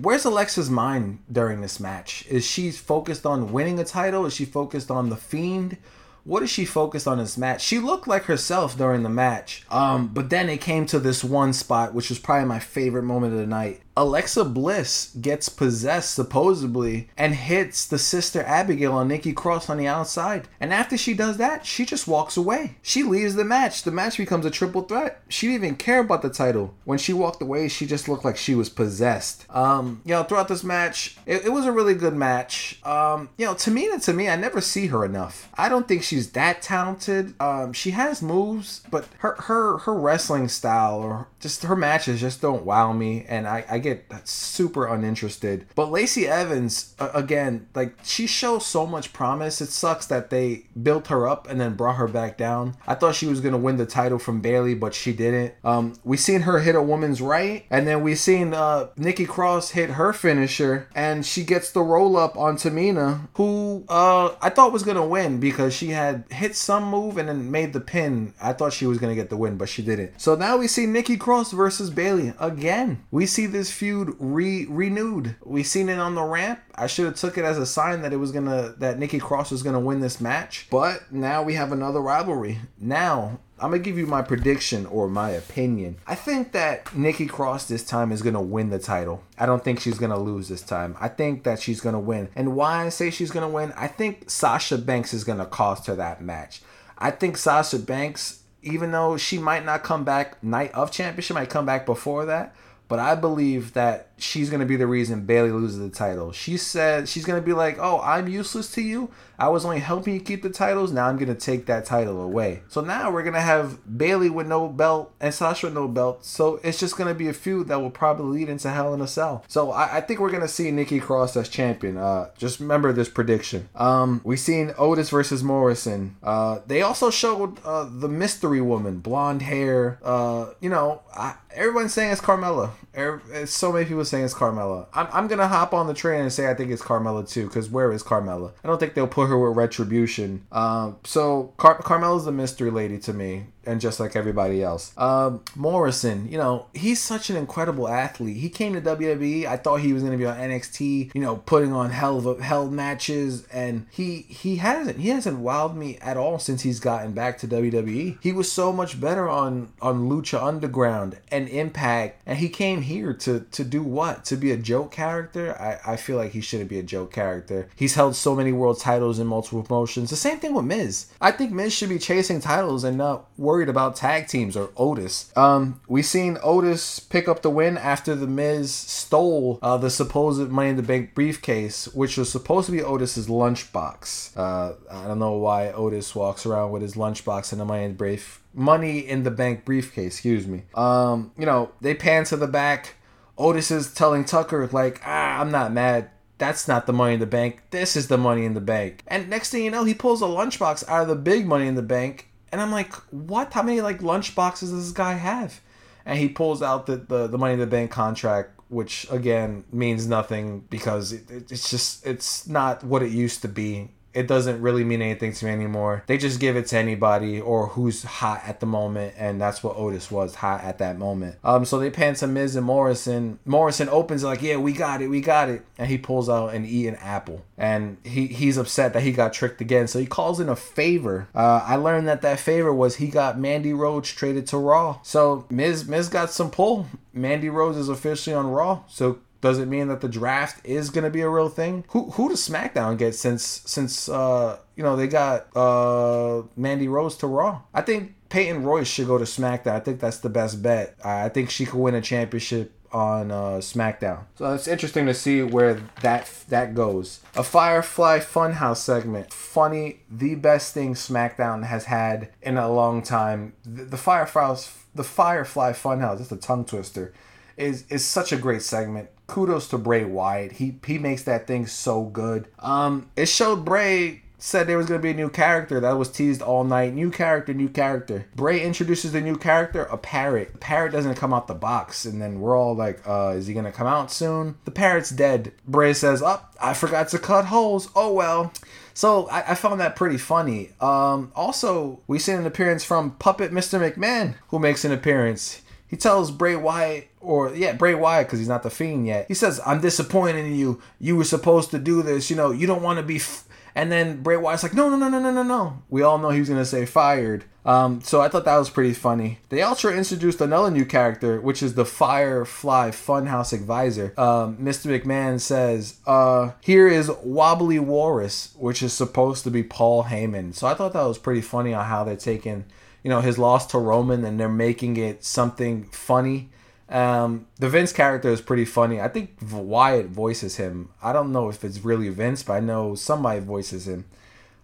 where's Alexa's mind during this match? Is she focused on winning a title? Is she focused on the Fiend? What is she focused on this match? She looked like herself during the match. Um, but then it came to this one spot, which was probably my favorite moment of the night. Alexa Bliss gets possessed supposedly and hits the sister Abigail on Nikki Cross on the outside. And after she does that, she just walks away. She leaves the match. The match becomes a triple threat. She didn't even care about the title. When she walked away, she just looked like she was possessed. Um, you know, throughout this match, it, it was a really good match. Um, you know, Tamina to me, I never see her enough. I don't think she's that talented. Um, she has moves, but her her her wrestling style or just her matches just don't wow me. And I, I get super uninterested. But Lacey Evans, again, like she shows so much promise. It sucks that they built her up and then brought her back down. I thought she was gonna win the title from Bayley, but she didn't. Um, we seen her hit a woman's right, and then we seen uh, Nikki Cross hit her finisher, and she gets the roll up on Tamina, who uh, I thought was gonna win because she had hit some move and then made the pin. I thought she was gonna get the win, but she didn't. So now we see Nikki Cross versus Bayley again. We see this feud re renewed. We seen it on the ramp. I should have took it as a sign that it was gonna that Nikki Cross was gonna win this match. But now we have another rivalry. Now I'm gonna give you my prediction or my opinion. I think that Nikki Cross this time is gonna win the title. I don't think she's gonna lose this time. I think that she's gonna win. And why I say she's gonna win, I think Sasha Banks is gonna cost her that match. I think Sasha Banks, even though she might not come back night of championship, might come back before that. But I believe that she's going to be the reason Bayley loses the title. She said she's going to be like, "Oh, I'm useless to you. I was only helping you keep the titles. Now I'm to take that title away." So now we're to have Bayley with no belt and Sasha with no belt. So it's just to be a feud that will probably lead into Hell in a Cell. So I, I think we're to see Nikki Cross as champion. Uh, just remember this prediction. Um, we seen Otis versus Morrison. Uh, they also showed uh, the mystery woman, blonde hair. Uh, you know, I, everyone's saying it's Carmella. Every, so many people saying it's Carmella. I'm, I'm gonna hop on the train and say I think it's Carmella too, because where is Carmella? I don't think they'll put her with Retribution. Um, so Car- Carmella's the mystery lady to me and just like everybody else. Um, Morrison, you know, he's such an incredible athlete. He came to WWE. I thought he was going to be on NXT, you know, putting on hell of a, hell matches, and he he hasn't he hasn't wowed me at all since he's gotten back to WWE. He was so much better on on Lucha Underground and Impact, and he came here to to do what? To be a joke character? I I feel like he shouldn't be a joke character. He's held so many world titles in multiple promotions. The same thing with Miz. I think Miz should be chasing titles and not worry worried about tag teams or Otis. Um, we seen Otis pick up the win after the Miz stole uh, the supposed Money in the Bank briefcase, which was supposed to be Otis's lunchbox. Uh, I don't know why Otis walks around with his lunchbox and the Money in the Brief Money in the Bank briefcase. Excuse me. Um, you know they pan to the back. Otis is telling Tucker like, ah, I'm not mad that's not the money in the bank. This is the money in the bank. And next thing you know, he pulls a lunchbox out of the big money in the bank and I'm like, what? How many like lunch boxes does this guy have? And he pulls out the, the, the money in the bank contract, which again means nothing because it, it, it's just it's not what it used to be it doesn't really mean anything to me anymore. They just give it to anybody or who's hot at the moment, and that's what Otis was hot at that moment. Um, so they pan to Miz and Morrison. Morrison opens like, yeah, we got it, we got it, and he pulls out an eat an apple, and he he's upset that he got tricked again. So he calls in a favor. Uh, I learned that that favor was he got Mandy Rose traded to Raw. So Miz Miz got some pull. Mandy Rose is officially on Raw. So does it mean that the draft is going to be a real thing? Who who does SmackDown get since since uh you know they got uh Mandy Rose to Raw? I think Peyton Royce should go to SmackDown. I think that's the best bet. I think she could win a championship on uh, SmackDown. So it's interesting to see where that that goes. A Firefly Funhouse segment, funny, the best thing SmackDown has had in a long time. The, the Firefly the Firefly Funhouse, that's a tongue twister, is is such a great segment kudos to Bray Wyatt. He he makes that thing so good. Um, it showed Bray said there was gonna be a new character that was teased all night. New character, new character. Bray introduces the new character, a parrot. The parrot doesn't come out the box, and then we're all like, uh, is he gonna come out soon? The parrot's dead. Bray says, Oh, I forgot to cut holes. Oh well. So I, I found that pretty funny. Um, also, we see an appearance from Puppet Mr. McMahon, who makes an appearance. He tells Bray Wyatt, or yeah, Bray Wyatt, because he's not the Fiend yet. He says, "I'm disappointed in you. You were supposed to do this. You know, you don't want to be." F-. And then Bray Wyatt's like, "No, no, no, no, no, no, no." We all know he was gonna say fired. Um, so I thought that was pretty funny. They also introduced another new character, which is the Firefly Funhouse Advisor. Um, Mr. McMahon says, uh, "Here is Wobbly Walrus," which is supposed to be Paul Heyman. So I thought that was pretty funny on how they're taking you know his loss to Roman and they're making it something funny. Um, the Vince character is pretty funny. I think Wyatt voices him. I don't know if it's really Vince, but I know somebody voices him.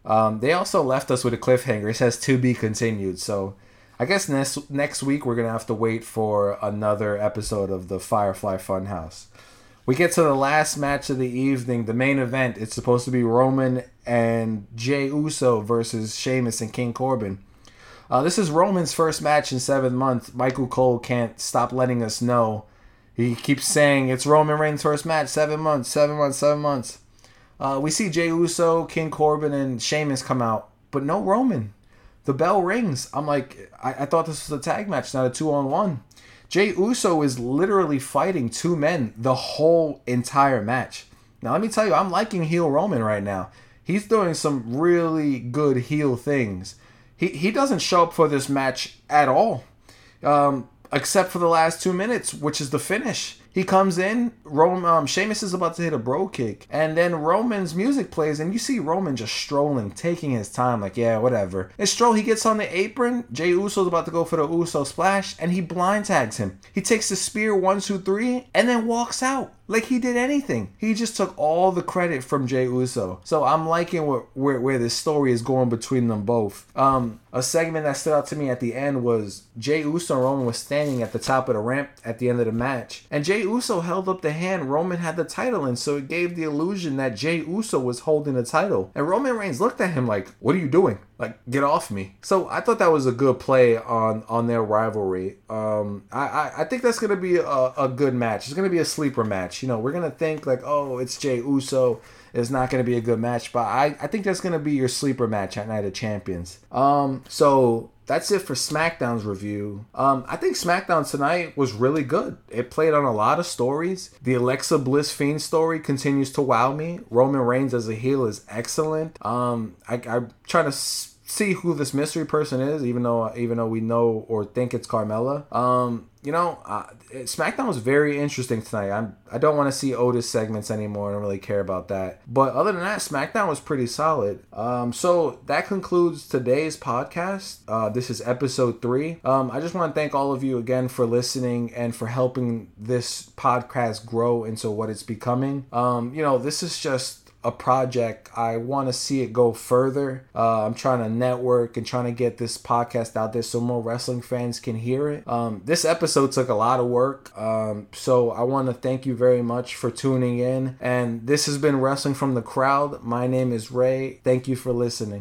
Um, they also left us with a cliffhanger. It says to be continued. So I guess next next week we're gonna have to wait for another episode of the Firefly Funhouse. We get to the last match of the evening, the main event. It's supposed to be Roman and Jay Uso versus Sheamus and King Corbin. Uh, this is Roman's first match in seven months. Michael Cole can't stop letting us know. He keeps saying it's Roman Reigns' first match, seven months, seven months, seven months. Uh, we see Jey Uso, King Corbin, and Sheamus come out, but no Roman. The bell rings. I'm like, I, I thought this was a tag match, not a two on one. Jey Uso is literally fighting two men the whole entire match. Now, let me tell you, I'm liking heel Roman right now. He's doing some really good heel things he, he doesn't show up for this match at all, um, except for the last two minutes, which is the finish. He comes in, Roman, um, Sheamus is about to hit a Brogue Kick, and then Roman's music plays, and you see Roman just strolling, taking his time, like, yeah, whatever. And Stroll, he gets on the apron, Jey Uso's about to go for the Uso splash, and he blind tags him. He takes the spear, one, two, three, and then walks out like he did anything. He just took all the credit from Jey Uso. So I'm liking what, where where this story is going between them both. Um, a segment that stood out to me at the end was Jey Uso and Roman was standing at the top of the ramp at the end of the match, and Jey Uso held up the hand Roman had the title in, so it gave the illusion that Jey Uso was holding the title. And Roman Reigns looked at him like, "What are you doing? Like, get off me!" So I thought that was a good play on on their rivalry. Um, I I, I think that's gonna be a, a good match. It's gonna be a sleeper match. You know, we're gonna think like, oh, it's Jey Uso. It's not gonna be a good match, but I I think that's gonna be your sleeper match at Night of Champions. Um, so that's it for SmackDown's review. Um, I think SmackDown tonight was really good. It played on a lot of stories. The Alexa Bliss Fiend story continues to wow me. Roman Reigns as a heel is excellent. Um, I, I'm trying to see who this mystery person is, even though even though we know or think it's Carmella. Um, you know, uh, SmackDown was very interesting tonight. I'm I don't want to see Otis segments anymore. I don't really care about that. But other than that, SmackDown was pretty solid. Um, so that concludes today's podcast. Uh, this is episode three. Um, I just want to thank all of you again for listening and for helping this podcast grow into what it's becoming. Um, you know, this is just a project. I want to see it go further. Uh, I'm trying to network and trying to get this podcast out there so more wrestling fans can hear it. Um, this episode took a lot of work. Um, so I want to thank you very much for tuning in. And this has been Wrestling from the Crowd. My name is Ray. Thank you for listening.